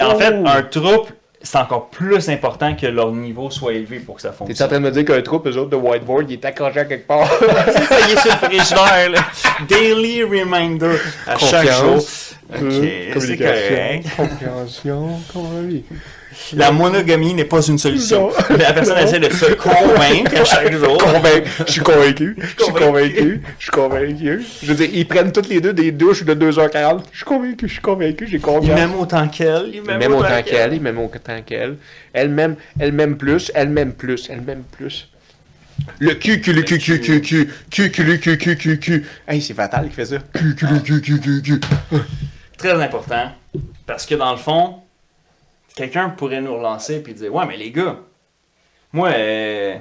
En fait, Oh. un troupe, c'est encore plus important que leur niveau soit élevé pour que ça T'es en fonctionne. train de me dire qu'un trouble, eux autres, de whiteboard, il est accroché à quelque part. C'est ça, il est sur le frigidaire, là. Daily reminder à chaque jour. Euh, c'est correct. Compréhension, compréhension. La monogamie n'est pas une solution. Non. La personne essaie de se convaincre à chaque jour. Convaincu. Je suis convaincu. Je suis Convaincu. convaincu. Je suis convaincu. Je veux dire, ils prennent toutes les deux des douches de 2h40. Je suis convaincu, je suis convaincu, j'ai Il confiance. m'aime autant qu'elle. Il Il m'aime m'aime autant autant qu'elle, il m'aime autant qu'elle. Elle m'aime, elle m'aime plus, elle m'aime plus, elle m'aime plus. Le cul, cul, le cul, cul, cul, cul, cul, cul, le cul, cul, cul, cul. Hey, c'est fatal qui fait ça. Cul, cul, le cul, cul, cul, cul. Très important. Parce que dans le fond, quelqu'un pourrait nous relancer et dire Ouais, mais les gars, moi, euh,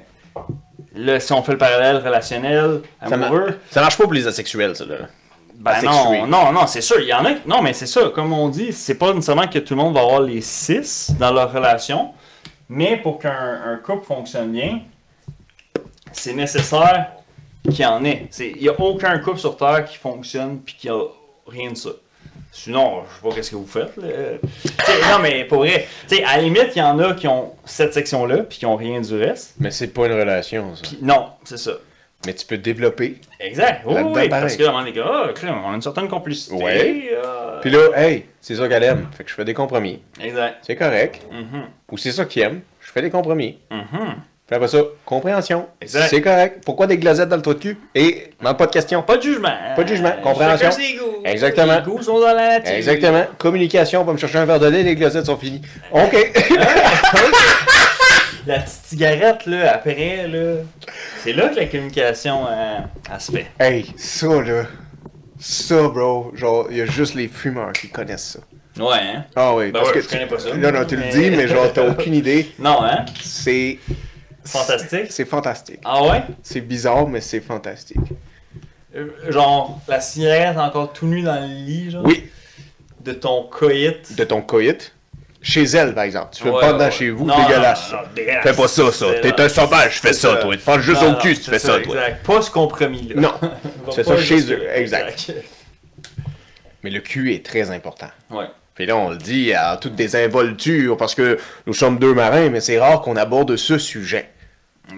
là, si on fait le parallèle relationnel, Ça, amoureux, ça marche pas pour les asexuels, ça, là. ben non, non, non, c'est sûr. Il y en a. Non, mais c'est ça. Comme on dit, c'est pas nécessairement que tout le monde va avoir les six dans leur relation. Mais pour qu'un un couple fonctionne bien, c'est nécessaire qu'il y en ait. Il n'y a aucun couple sur Terre qui fonctionne puis qui a rien de ça. Sinon, je sais pas qu'est-ce que vous faites. là. Non, mais pour vrai, t'sais, à la limite, il y en a qui ont cette section-là puis qui ont rien du reste. Mais c'est pas une relation, ça. Non, c'est ça. Mais tu peux développer. Exact. Oui, oui, parce que à un moment donné, ah, crème, on a une certaine complicité. Ouais. euh, Puis là, hey, c'est ça qu'elle aime. Fait que je fais des compromis. Exact. C'est correct. Mhm. Ou c'est ça qu'il aime. Je fais des compromis. Mhm. Puis après ça, compréhension. Exact. C'est correct. Pourquoi des glazettes dans le trou de cul? Et, même pas de question. Pas de jugement. Pas de jugement, compréhension. chacun ses goûts. Exactement. Les goûts sont dans la nature. Exactement. Communication, on va me chercher un verre de lait, les glazettes sont finies. OK. La petite cigarette, là, après, là. C'est là que la communication, euh, elle se fait. hey, ça, là. Ça, bro. Genre, il y a juste les fumeurs qui connaissent ça. Ouais, hein? Ah oui, Ben parce ouais, que je tu- connais pas ça. Non, non, tu Mais- le dis, mais genre, t'as aucune idée. Non, hein? C'est. Fantastique. C'est fantastique. Ah ouais? C'est bizarre, mais c'est fantastique. Euh, Genre, la cigarette encore tout nue dans le lit, genre? Oui, De ton coït? de ton coït? Chez elle, par exemple. Tu fais Ouais, pas ouais. chez vous, Non, dégueulasse. non, non, dégueulasse. Fais pas ça, ça. C'est T'es là. un sauvage, fais C'est ça, ça. toi. Tu prends juste Non, au non, cul tu c'est fais ça, toi. Exact. Pas ce compromis-là. Non. Va Fais pas ça chez eux, exact. Mais le cul est très important. Ouais. Puis là, on le dit à toute désinvolture parce que nous sommes deux marins, mais c'est rare qu'on aborde ce sujet.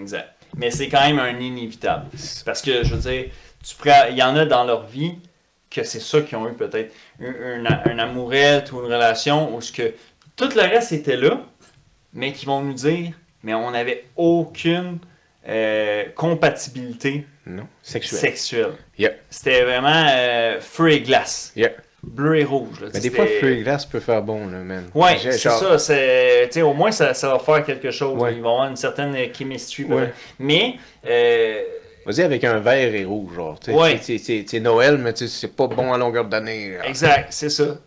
Exact. Mais c'est quand même un inévitable. Parce que, je veux dire, tu prends- il y en a dans leur vie que c'est ça qui ont eu peut-être un, un, un amourette ou une relation où ce que tout le reste était là, mais qui vont nous dire, mais on n'avait aucune euh, compatibilité Non? Sexuel. sexuelle. Yeah. C'était vraiment euh, feu et glace. Yeah. Bleu et rouge. là. Mais des fois, feu et glace peut faire bon, là, man. Ouais, c'est ça. C'est, au moins, ça, ça va faire quelque chose. Ouais. Il va y avoir une certaine euh, chemistry. Ouais. Mais, euh, Vas-y avec un vert et rouge, genre. Ouais. c'est- Noël, mais c'est pas bon à longueur d'année. exact, c'est ça.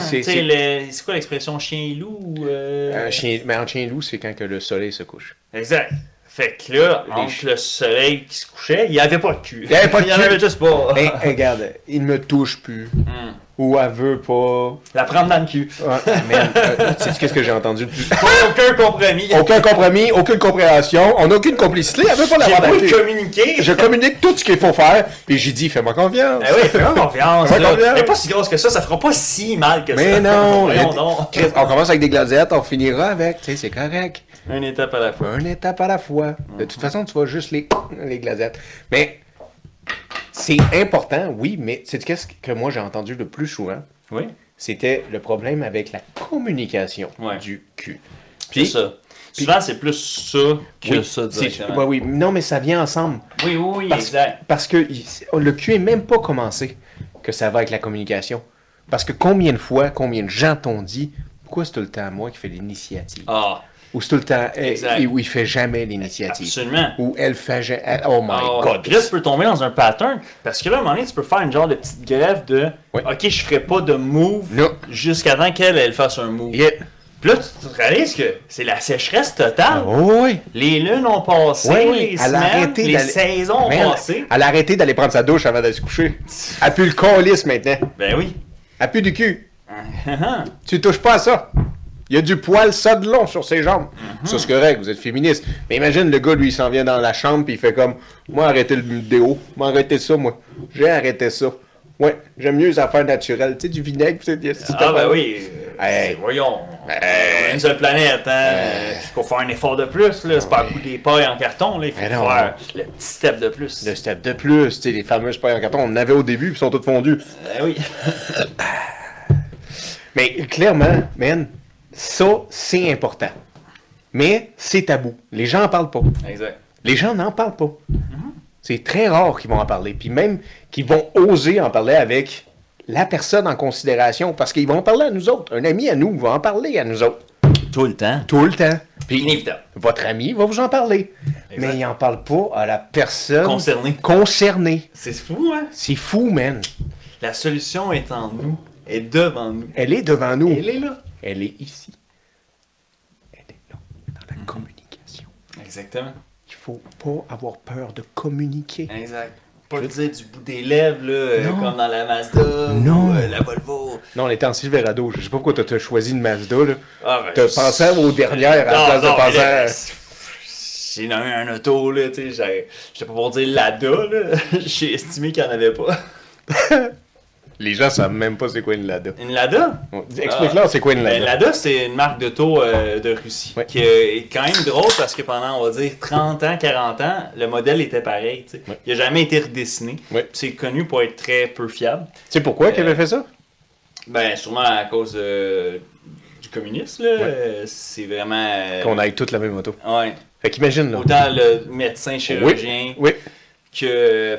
C'est- le- quoi l'expression chien et loup ou, euh, Un chien, mais un chien loup, c'est quand que le soleil se couche. Exact. Fait que là, Les entre le soleil qui se couchait, il n'y avait pas de cul. Il y avait pas de Il y en cul. avait juste pas. Hey, hey, regarde, il me touche plus. Hmm. Ou elle veut pas. La prendre dans le cul. Ouais, euh, sais-tu qu'est-ce que j'ai entendu? Le plus? Pas aucun compromis. Aucun compromis, aucune compréhension, on n'a aucune complicité, elle veut pas J'ai pas d'acheter. communiqué. Je communique tout ce qu'il faut faire, puis j'ai dit, fais-moi confiance. Ah oui, fais-moi confiance. Fais-moi là. confiance. Elle pas si grosse que ça, ça fera pas si mal que ça. Mais non, Voyons mais-. Chris, on commence avec des glazettes, on finira avec, tu sais, c'est correct. Une étape à la fois. Une étape à la fois. De toute façon, tu vois juste les, les glazettes. Mais c'est important, oui, mais c'est qu'est-ce que moi j'ai entendu le plus souvent? Oui. C'était le problème avec la communication Ouais. du cul. C'est ça. Souvent, c'est plus ça que Oui, ça c'est- directement. ouais, oui, non, mais ça vient ensemble. Oui, oui, oui, Parce, exact. parce que il- le cul est même pas commencé que ça va avec la communication. Parce que combien de fois, combien de gens t'ont dit pourquoi c'est tout le temps moi qui fais l'initiative? Ah, Où c'est tout le temps, eh, Exact. et où il fait jamais l'initiative. Absolument. Où elle fait jamais. Oh my Oh, god. puis là, tu peux tomber dans un pattern. Parce que là, à un moment donné, tu peux faire une genre de petite grève de. Ok, je ferai pas de move Non. jusqu'à temps qu'elle elle fasse un move. Yeah. Puis là, tu te réalises que c'est la sécheresse totale. Oh, oui. Les lunes ont passé, oui. les semaines, les saisons ont passé. Elle a arrêté d'aller prendre sa douche avant d'aller se coucher. Elle pue le colis maintenant. Ben oui. Elle pue du cul. Tu touches pas à ça. Il y a du poil ça de long sur ses jambes. Ça, c'est correct, vous êtes féministe. Mais imagine, le gars, lui, il s'en vient dans la chambre, puis il fait comme Moi, arrêtez le déo. Moi, arrêtez ça, moi. J'ai arrêté ça. Ouais, j'aime mieux les affaires naturelles. Tu sais, du vinaigre, c'est ah ben oui. Hey. Voyons. On a une seule planète, hein. Il faut faire un effort de plus, là. C'est pas à coup des pailles en carton, là. Il faut Mais non. faire le petit step de plus. Le step de plus, tu sais, les fameuses pailles en carton, on en avait au début, puis ils sont toutes fondues. Ben oui. Mais clairement, man, ça, c'est important. Mais c'est tabou. Les gens en parlent pas. Exact. Les gens n'en parlent pas. C'est très rare qu'ils vont en parler. Puis même qu'ils vont oser en parler avec la personne en considération. Parce qu'ils vont en parler à nous autres. Un ami à nous va en parler à nous autres. Tout le temps. Tout le temps. Puis Inévitable. votre ami va vous en parler. Exact. Mais il n'en parle pas à la personne Concerné. concernée. C'est fou, hein? C'est fou, man. La solution est en nous. Est devant nous. Elle est devant nous. Elle est là. Elle est ici. Elle est là, dans la communication. Exactement. Il faut pas avoir peur de communiquer. Exact. Pas le dire du bout des lèvres, là, euh, Non. comme dans la Mazda Non. ou euh, la Volvo. Non, on était en Silverado. Je sais pas pourquoi t'as- t'as choisi une Mazda, là. Ah, ben, T'as je- pensé aux dernières à la Non, place de non, penser à- J'ai nommé un auto, là, tu sais, j'étais pas pour dire Lada, là. J'ai estimé qu'il n'y en avait pas. Les gens savent même pas c'est quoi une Lada. Une Lada? Bon, Explique-leur c'est quoi une Ben, Lada. Lada, c'est une marque d'auto euh, de Russie. Ouais. Qui euh, est quand même drôle parce que pendant, on va dire, 30 ans, 40 ans, le modèle était pareil. Ouais. Il n'a jamais été redessiné. Ouais. C'est connu pour être très peu fiable. Tu sais pourquoi qu'il avait fait ça? Ben, sûrement à cause euh, du communisme, là. Euh, c'est vraiment. euh, Qu'on aille toutes la même auto. Ouais. Fait qu'imagine, là. Autant le médecin chirurgien Oui, que euh,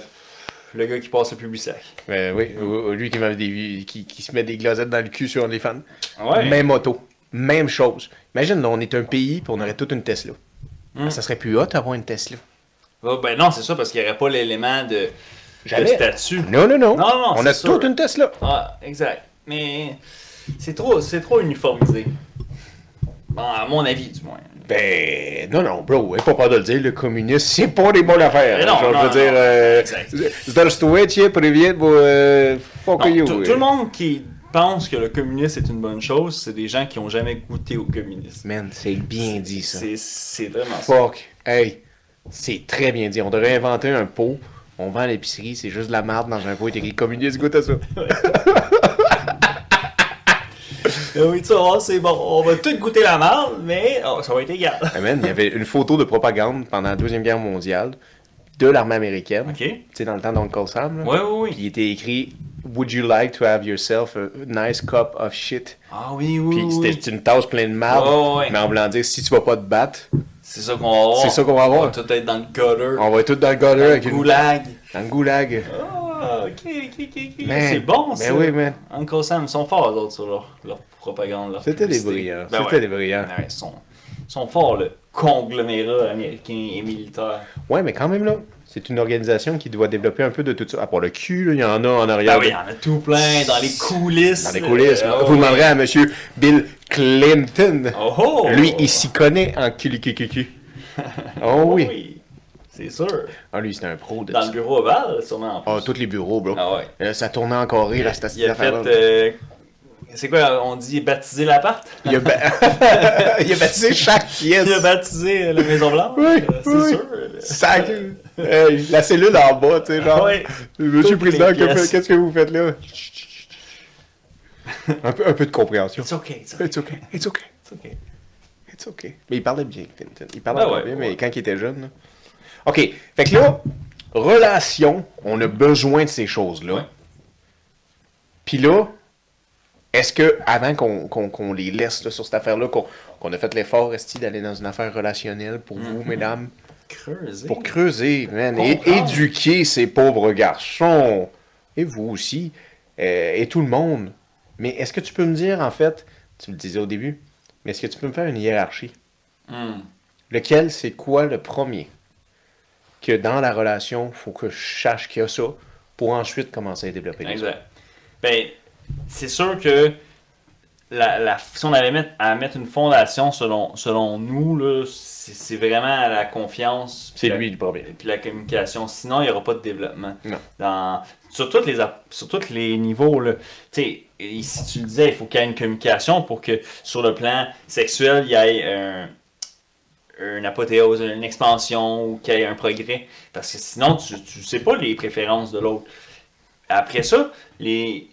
le gars qui passe le public sac. Ben oui. Ou- ou Lui qui, des, qui, qui se met des glazettes dans le cul sur les fans. Ouais. Même auto. Même chose. Imagine, là, on est un pays puis on aurait toute une Tesla. Hum. Ça serait plus hot d'avoir une Tesla. Ah, ben non, c'est ça, parce qu'il n'y aurait pas l'élément de, statut. Non, non, non. Non, non, on a sûr. toute une Tesla. Ah, exact. Mais c'est trop, c'est trop uniformisé. Bon, à mon avis, du moins. Ben, non, non, bro, n'aie pas de le dire, le communiste, c'est pas des bonnes affaires. Hein, non, non, je veux dire. Tout le monde qui pense que le communisme est une bonne chose, c'est des gens qui n'ont jamais goûté au communisme. Man, c'est bien dit, ça. C'est vraiment fuck. ça. Hey, c'est très bien dit. On devrait inventer un pot, on vend à l'épicerie, c'est juste de la marde dans un pot écrit communiste, goûte à ça. Ah oui, tu vas voir, c'est bon. On va tout goûter la merde, mais oh, ça va être égal. Hey, man, il y avait une photo de propagande pendant la Deuxième Guerre mondiale de l'armée américaine. OK? Tu sais, dans le temps d'Uncle Sam. là. Oui, oui, Puis oui. il était écrit Would you like to have yourself a nice cup of shit? Ah oui, oui, Puis oui. c'était une tasse pleine de marde. Ouais, ouais. Mais en voulant dire, si tu vas pas te battre, C'est ça qu'on va avoir. C'est ça qu'on va avoir. On va tout être dans le gutter. on va être tous dans le gutter dans le une... goulag. Dans le goulag. Ah, ok, ok, ok, ok. C'est bon, Ben ça. oui, man. Uncle Sam, ils sont forts, les autres, sur leur, leur propagande. leur C'était des brillants. Ben C'était ouais. des brillants. Ouais, ils, sont, forts, le conglomérat américain et militaire. Ouais, mais quand même, là, c'est une organisation qui doit développer un peu de tout ça. À part le cul, là, il y en a en arrière. Ben oui, il y en a tout plein dans les coulisses. Dans les coulisses. Euh, Vous oh, demanderez à monsieur Bill Clinton. Oh, oh! Lui, il s'y connaît en cul Oh oui. C'est sûr. Ah, lui, c'était un pro de Dans ça. le bureau ovale, sûrement. en Ah, plus. tous les bureaux, bro. Ah ouais. Euh, ça tournait encore là, cette Il a fait. euh, c'est quoi, on dit baptiser l'appart? Il a, ba- il a baptisé chaque pièce. Il a baptisé la Maison Blanche? Oui, euh, c'est oui. sûr. La cellule en bas, tu sais, genre. Ouais. Monsieur le Président, qu'est-ce que vous faites là? un, peu, un peu de compréhension. It's okay, it's okay. It's okay, it's okay, It's okay. it's okay. Mais il parlait bien, Clinton. Il parlait ouais, bien, ouais. mais quand il était jeune. là. OK. Fait que là, relation, on a besoin de ces choses-là. Puis là, est-ce que, avant qu'on les laisse là, sur cette affaire-là, qu'on a fait l'effort, est d'aller dans une affaire relationnelle pour vous, Mm-hmm. mesdames? Creuser. Pour creuser, man, et éduquer ces pauvres garçons, et vous aussi, euh, et tout le monde. Mais est-ce que tu peux me dire, en fait, tu le disais au début, mais est-ce que tu peux me faire une hiérarchie? Hmm. Lequel, c'est quoi le premier? Que dans la relation, faut que je sache qu'il y a ça pour ensuite commencer à développer les. Exact. Ben, c'est sûr que la, la- si on allait mettre, à mettre une fondation selon, selon nous, là, c'est vraiment la confiance. C'est lui le problème. Et puis la communication. Sinon, il n'y aura pas de développement. Non. Dans, sur, tous les, sur tous les niveaux, là. Tu sais, ici, tu le disais, il faut qu'il y ait une communication pour que sur le plan sexuel, il y ait un, une apothéose, une expansion ou qu'il y ait un progrès. Parce que sinon, tu ne sais pas les préférences de l'autre. Après ça, les,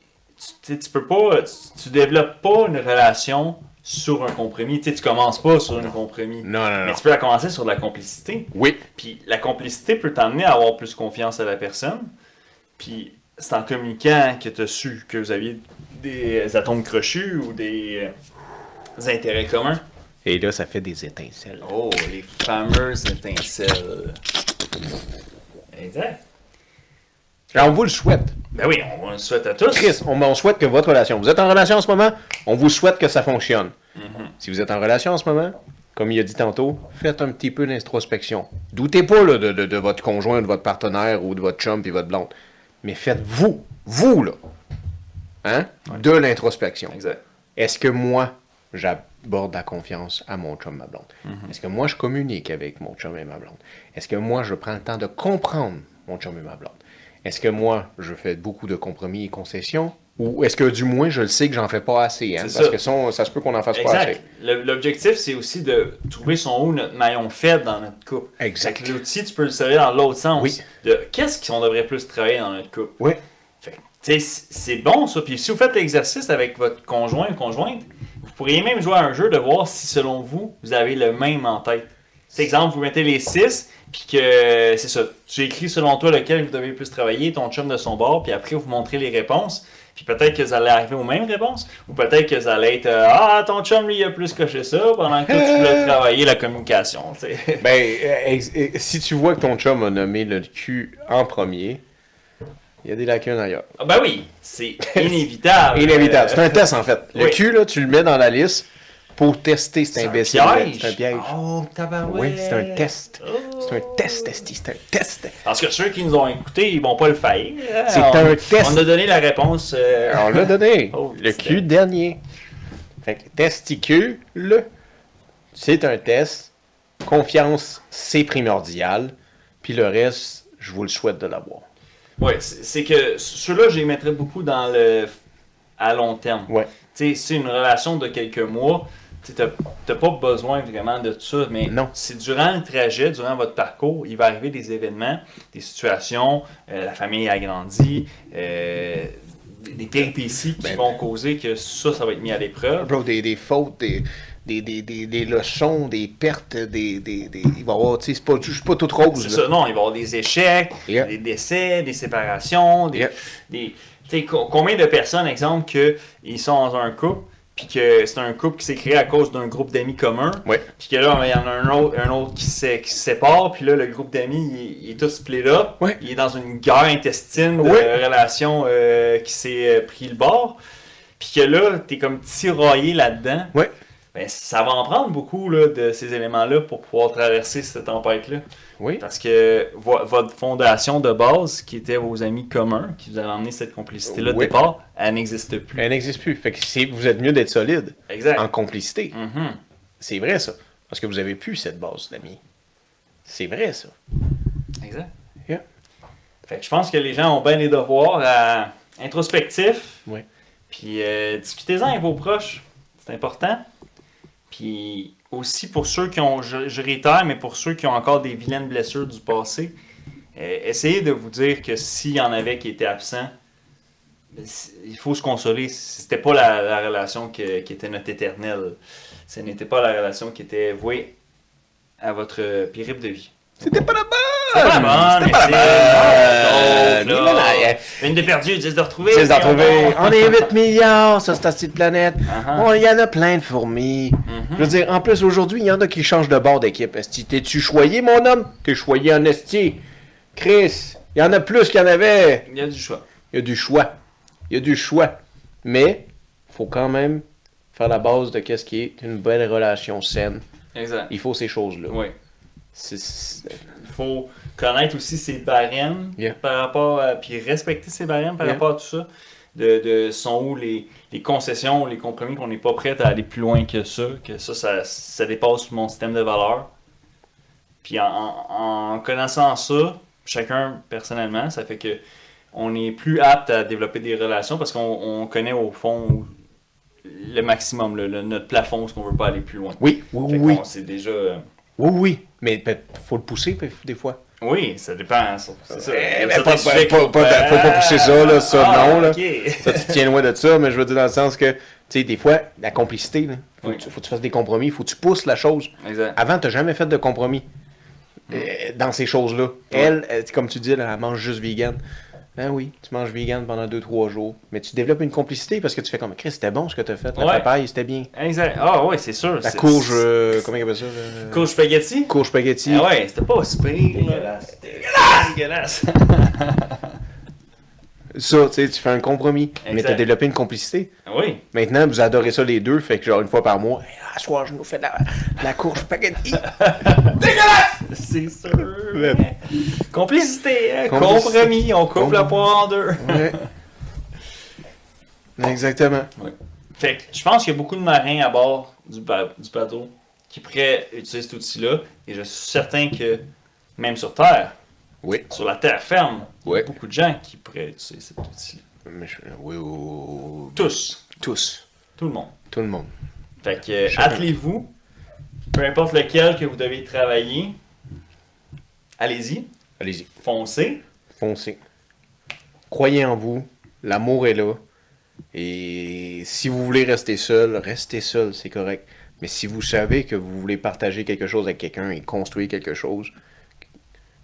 tu, tu peux pas, tu, tu développes pas une relation sur un compromis. Tu sais, tu commences pas sur un compromis. Non, non, non. Mais tu peux la commencer sur de la complicité. Oui. Puis la complicité peut t'amener à avoir plus confiance à la personne. Puis c'est en communiquant que tu as su que vous aviez des atomes crochus ou des, euh, des intérêts communs. Et là, ça fait des étincelles. Oh, les fameuses étincelles. Exact. Alors, on vous le souhaite. Ben oui, on le souhaite à tous. Chris, on, on souhaite que votre relation. Vous êtes en relation en ce moment, on vous souhaite que ça fonctionne. Mhm. Si vous êtes en relation en ce moment, comme il a dit tantôt, faites un petit peu d'introspection. Doutez pas là, de, de- de votre conjoint, de votre partenaire ou de votre chum et votre blonde. Mais faites vous, vous là, hein, de l'introspection. Exact. Est-ce que moi, j'aborde la confiance à mon chum, ma blonde? Mhm. Est-ce que moi, je communique avec mon chum et ma blonde? Est-ce que moi, je prends le temps de comprendre mon chum et ma blonde? Est-ce que moi, je fais beaucoup de compromis et concessions? Ou est-ce que du moins, je le sais que j'en fais pas assez? Hein? Parce ça. que ça, ça se peut qu'on en fasse pas assez. L'objectif, c'est aussi de trouver son où notre maillon faible dans notre couple. Exact. L'outil, tu peux le servir dans l'autre sens. Oui. De qu'est-ce qu'on devrait plus travailler dans notre couple? Oui. C'est bon ça. Puis si vous faites l'exercice avec votre conjoint ou conjointe, vous pourriez même jouer à un jeu de voir si selon vous, vous avez le même en tête. C'est exemple, vous mettez les 6, puis que c'est ça. Tu écris selon toi lequel vous devez plus travailler, ton chum de son bord, puis après vous montrez les réponses. Puis peut-être que vous allez arriver aux mêmes réponses, ou peut-être que vous allez être euh, Ah, ton chum lui il a plus coché ça, pendant que toi tu voulais travailler la communication. tu sais. Ben, euh, euh, si tu vois que ton chum a nommé le cul en premier, il y a des lacunes ailleurs. Ah, ben oui, c'est inévitable. Inévitable. C'est un test, en fait. Le oui. cul, là, tu le mets dans la liste pour tester cet imbécile. C'est un piège. Oh, tabarouette. Oui, c'est un test. Oh. C'est un test, Esti, c'est un test. Parce que ceux qui nous ont écoutés, ils vont pas le faire. C'est un test. On a donné la réponse. euh, On l'a donné. Oh, le cul dernier. Fait que testicule, c'est un test. Confiance, c'est primordial. Puis le reste, je vous le souhaite de l'avoir. Ouais, c'est que ceux-là, je les mettrais beaucoup dans le à long terme. Ouais. C'est une relation de quelques mois. T'as pas besoin vraiment de tout ça, mais Non. c'est durant le trajet, durant votre parcours, il va arriver des événements, des situations, euh, la famille a grandi, euh, des péripéties qui Ben, vont causer que ça, ça va être mis à l'épreuve. Bro, des, des fautes, des, des, des, des, des leçons, des pertes, des. des, des il va y avoir, tu sais, c'est pas, c'est pas tout rose. C'est là. ça, non, il va y avoir des échecs, Yeah. des décès, des séparations, des. Yeah. des tu sais, co- combien de personnes, exemple, que ils sont dans un couple, puis que c'est un couple qui s'est créé à cause d'un groupe d'amis commun, Ouais. puis que là, il y en a un autre, un autre qui, qui se sépare, puis là, le groupe d'amis, il, il est tout split up, Ouais. il est dans une guerre intestine de Ouais. relations euh, qui s'est euh, pris le bord, puis que là, t'es comme tiraillé là-dedans. Ouais. Ben, ça va en prendre beaucoup là, de ces éléments-là pour pouvoir traverser cette tempête-là. Oui. Parce que vo- votre fondation de base, qui était vos amis communs, qui vous a amené cette complicité-là de Oui. départ, elle n'existe plus. Elle n'existe plus. Fait que vous êtes mieux d'être solide Exact. en complicité. Mhm. C'est vrai, ça. Parce que vous avez plus cette base d'amis. C'est vrai, ça. Exact. Yeah. Fait que je pense que les gens ont bien des devoirs à introspectifs. Oui. Puis euh, discutez-en avec vos proches. C'est important. Puis aussi pour ceux qui ont, je, réitère, mais pour ceux qui ont encore des vilaines blessures du passé, euh, essayez de vous dire que s'il y en avait qui étaient absents, ben, il faut se consoler. C'était pas la, la relation qui était notre éternelle. Ce n'était pas la relation qui était vouée à votre périple de vie. C'était pas la bonne! C'est pas la bonne, C'était pas la bonne! Non, non, là. non, Une de perdue, 10 de retrouvée. C'est d'en trouver. voyons On est 8 milliards sur cette petite planète. Uh-huh. Bon, Il y en a plein de fourmis. Mhm. Je veux dire, en plus, aujourd'hui, il y en a qui changent de bord d'équipe. Esti, t'es-tu choyé, mon homme? T'es choyé en esti. Chris, il y en a plus qu'il y en avait. Il y a du choix. Il y a du choix. Il y a du choix. Mais, faut quand même faire la base de qu'est-ce qui est une belle relation saine Exact. Il faut ces choses-là. Oui. C'est- c'est- Il faut connaître aussi ses barèmes Yeah. par rapport à. Puis respecter ses barèmes par Yeah. rapport à tout ça. De, de sont où les, les concessions, les compromis qu'on n'est pas prêt à aller plus loin que ça. Que ça, ça, ça dépasse mon système de valeurs. Puis en, en- en connaissant ça, chacun personnellement, ça fait que on est plus apte à développer des relations parce qu'on on connaît au fond le maximum, le- le- notre plafond, ce qu'on veut pas aller plus loin. Oui, oui, oui. sait déjà. Oui, oui. Mais peut- faut le pousser des fois. Oui, ça dépend. ça- C'est ça. Eh, Il mais pas- pas- pas- faut pas pousser ça, là, ça, Ah, non, là. Ça, tu tiens loin de ça, mais je veux dire dans le sens que, tu sais, des fois, la complicité, là, faut, Oui. que tu, faut que tu fasses des compromis, faut que tu pousses la chose. Exact. Avant, tu n'as jamais fait de compromis euh, dans ces choses-là. Elle, elle, comme tu dis, là, elle mange juste vegan. Ben oui, tu manges vegan pendant 2-3 jours. Mais tu développes une complicité parce que tu fais comme Chris, c'était bon ce que tu as fait. La Ouais. papaye, c'était bien. Exact. Ah ouais, c'est sûr. La courge, euh, comment il appelle ça là? Courge spaghetti? Courge spaghetti. Ah ouais, c'était pas super. Dégueulasse. Dégueulasse. Ça, tu sais, tu fais un compromis. Mais Exact. tu as développé une complicité. oui. Maintenant, vous adorez ça les deux, fait que genre une fois par mois, Hey, à soir, je nous fais de la, de la courge spaghetti. C'est sûr. Ouais. Complicité, hein? Complicité. compromis. On coupe la poire en deux. Ouais. Exactement. Fait que je pense qu'il y a beaucoup de marins à bord du, ba- du bateau qui pourraient utiliser cet outil-là. Et je suis certain que même sur Terre, Oui. sur la terre ferme, il y a beaucoup de gens qui pourraient utiliser cet outil-là. Mais je- Oui. Tous. Tous. Tout le monde. Tout le monde. Fait que euh, attelez-vous. Peu importe lequel que vous devez travailler. Allez-y. Allez-y. Foncez. Foncez. Croyez en vous. L'amour est là. Et si vous voulez rester seul, restez seul, c'est correct. Mais si vous savez que vous voulez partager quelque chose avec quelqu'un et construire quelque chose,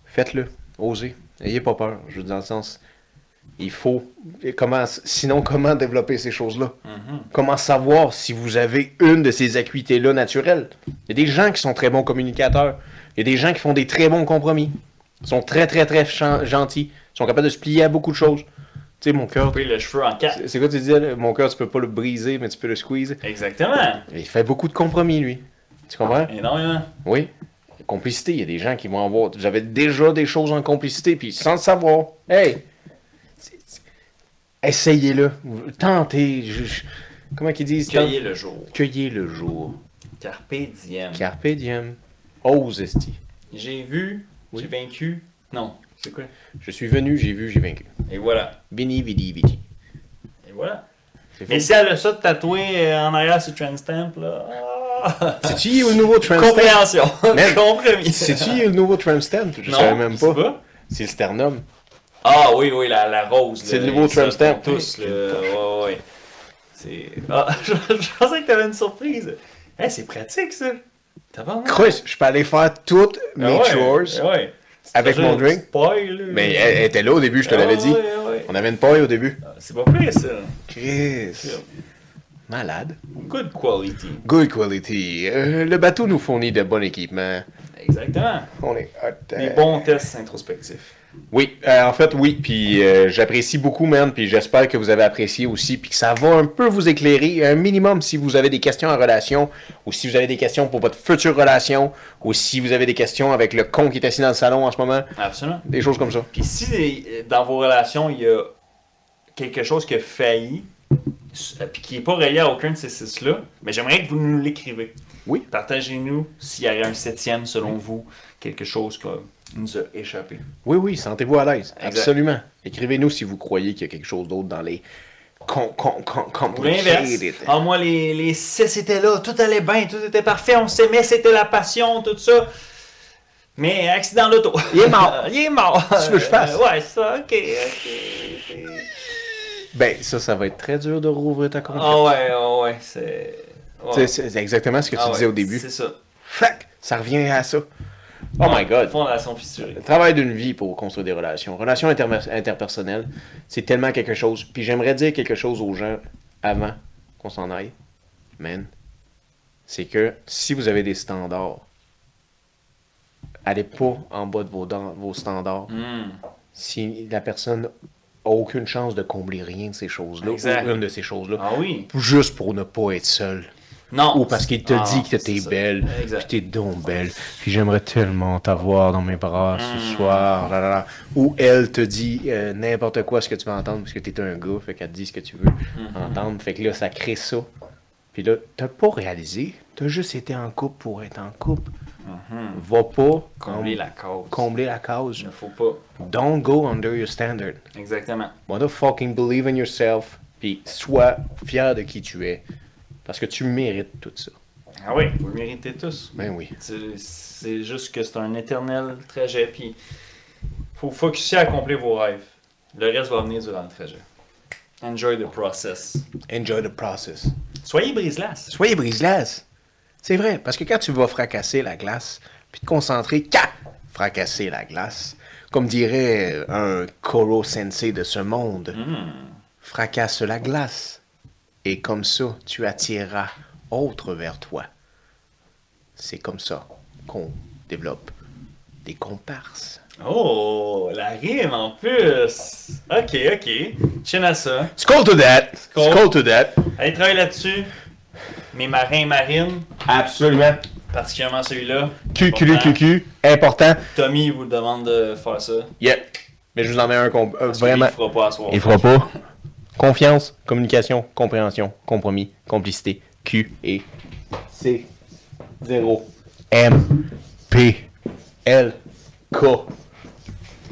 faites-le. Osez. N'ayez pas peur. Je veux dire, dans le sens, il faut. et Comment, sinon, comment développer ces choses-là? Comment savoir si vous avez une de ces acuités-là naturelles? Il y a des gens qui sont très bons communicateurs. Il y a des gens qui font des très bons compromis. Ils sont très, très, très gentils. Ils sont capables de se plier à beaucoup de choses. Tu sais, mon cœur. Le cheveu en quatre. C'est quoi tu disais, là? Mon cœur, tu peux pas le briser, mais tu peux le squeeze. Exactement. Il fait beaucoup de compromis, lui. Tu comprends? Énormément. Oui. Complicité, il y a des gens qui vont avoir. Vous avez déjà des choses en complicité, puis sans le savoir. Hey! Essayez-le. Tentez. Je- je- Comment qu'ils disent? Cueillez le jour. Cueillez le jour. Carpe diem. Carpe diem. Ose, esti. J'ai vu, Oui. j'ai vaincu. Non, c'est quoi? Je suis venu, j'ai vu, j'ai vaincu. Et voilà. Vini, vidi, vidi. Et voilà. Mais si elle a ça de tatoué euh, en arrière sur Transtamp, là. Ah! C'est-tu le nouveau tramp stamp? Compréhension. Compromis. C'est-tu le nouveau tramp stamp? Je Non, savais même pas. C'est le sternum. Ah oui, oui, la, la rose. C'est le nouveau ils sortent Tramp Stamp. Tous, là. Ouais, ouais. C'est. Ah, je, je pensais que t'avais une surprise. Eh, c'est pratique, ça. T'as pas Chris, je peux aller faire toutes mes chores ouais. avec mon drink. petite paille, là. Mais elle, elle était là au début, je te l'avais dit. Ouais, ouais, ouais. On avait une paille au début. Ah, C'est pas pire, ça. Chris. Malade. Good quality. Good quality. Euh, le bateau nous fournit de bon équipement. Exactement. On est hot. Des euh, bons tests introspectifs. Oui, euh, en fait, oui. Puis euh, j'apprécie beaucoup, man. Puis j'espère que vous avez apprécié aussi. Puis que ça va un peu vous éclairer. Un minimum si vous avez des questions en relation. Ou si vous avez des questions pour votre future relation. Ou si vous avez des questions avec le con qui est assis dans le salon en ce moment. Absolument. Des choses comme ça. Puis si dans vos relations, il y a quelque chose qui a failli, puis qui n'est pas relié à aucun de ces six-là, mais j'aimerais que vous nous l'écrivez. Oui. Partagez-nous s'il y aurait un septième, selon vous, quelque chose qui nous a échappé. Oui, oui, sentez-vous à l'aise. Absolument. Écrivez-nous si vous croyez qu'il y a quelque chose d'autre dans les. Con. Ah, moi, les, les six étaient là, tout allait bien, tout était parfait, on s'aimait, c'était la passion, tout ça. Mais accident d'auto. Il est mort. Il est mort. Tu veux que je fasse? Euh, ouais, ça, ok, ok. ok. Ben, ça, ça va être très dur de rouvrir ta confiance. Ah ouais, ouais, ouais, c'est. ouais. C'est- exactement ce que tu Ah disais ouais, au début. C'est ça. Fac, ça revient à ça. Oh my god. Fondation fissurée. Le travail d'une vie pour construire des relations. Relations interpersonnelles, c'est tellement quelque chose. Puis j'aimerais dire quelque chose aux gens avant qu'on s'en aille. Man. C'est que si vous avez des standards, allez pas en bas de vos, vos standards. Hmm. Si la personne a aucune chance de combler rien de ces choses-là, ou une de ces choses-là, Ah oui. juste pour ne pas être seul. Non. Ou parce qu'il te Ah, dit que t'es belle, puis t'es donc belle, puis j'aimerais tellement t'avoir dans mes bras Hmm. ce soir, là, là, là. Ou elle te dit euh, n'importe quoi ce que tu veux entendre, parce que t'es un gars, fait qu'elle te dit ce que tu veux Hmm. entendre, fait que là, ça crée ça. Puis là, t'as pas réalisé, t'as juste été en couple pour être en couple. Va pas. Combler com- la cause. combler la cause. Il ne faut pas. Don't go under your standard. Exactement. Motherfucking believe in yourself, puis sois fier de qui tu es, parce que tu mérites tout ça. Ah oui, vous le méritez tous. Ben oui. C'est c'est juste que c'est un éternel trajet, puis faut focuser à accomplir vos rêves. Le reste va venir durant le trajet. Enjoy the process. Enjoy the process. Soyez brise-glace. Soyez brise-glace. C'est vrai, parce que quand tu vas fracasser la glace, puis te concentrer qu'à fracasser la glace, comme dirait un Koro Sensei de ce monde, fracasse la glace. Et comme ça, tu attireras autre vers toi. C'est comme ça qu'on développe des comparses. Oh, la rime en plus. Ok, ok. Tiens à ça. Skull to that! Skull. Skull to that! Allez, travaille là-dessus. Mes marins et marines, Absolument. particulièrement celui-là. Q, Q, Important. Q, Q, important. Tommy vous demande de faire ça. Yep. Mais je vous en mets un euh, que vraiment. il fera pas à soir. Il fera pas. Confiance, communication, compréhension, compromis, complicité, Q et C 0 M P L K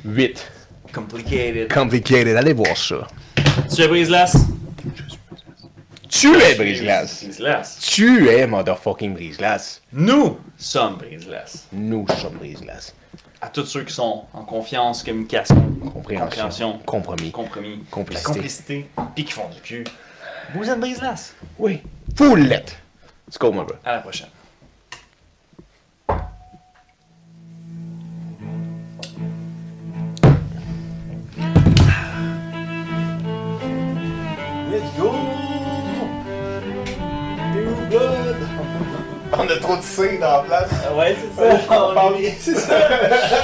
8. Complicated. Complicated, allez voir ça. Tu es brise-glace? Tu es brise-glace. Brise-glace. Tu es motherfucking brise-glace. Nous sommes brise-glace. Nous sommes brise-glace. À tous ceux qui sont en confiance, communication, Compréhension, compréhension, compromis. compromis, Complicité. la complicité, puis qui font du cul. Vous êtes brise-glace. Oui. Full let. Let's go, my bro. À la prochaine. Let's go! On a trop de C dans la place. Ouais, c'est ça. On parle-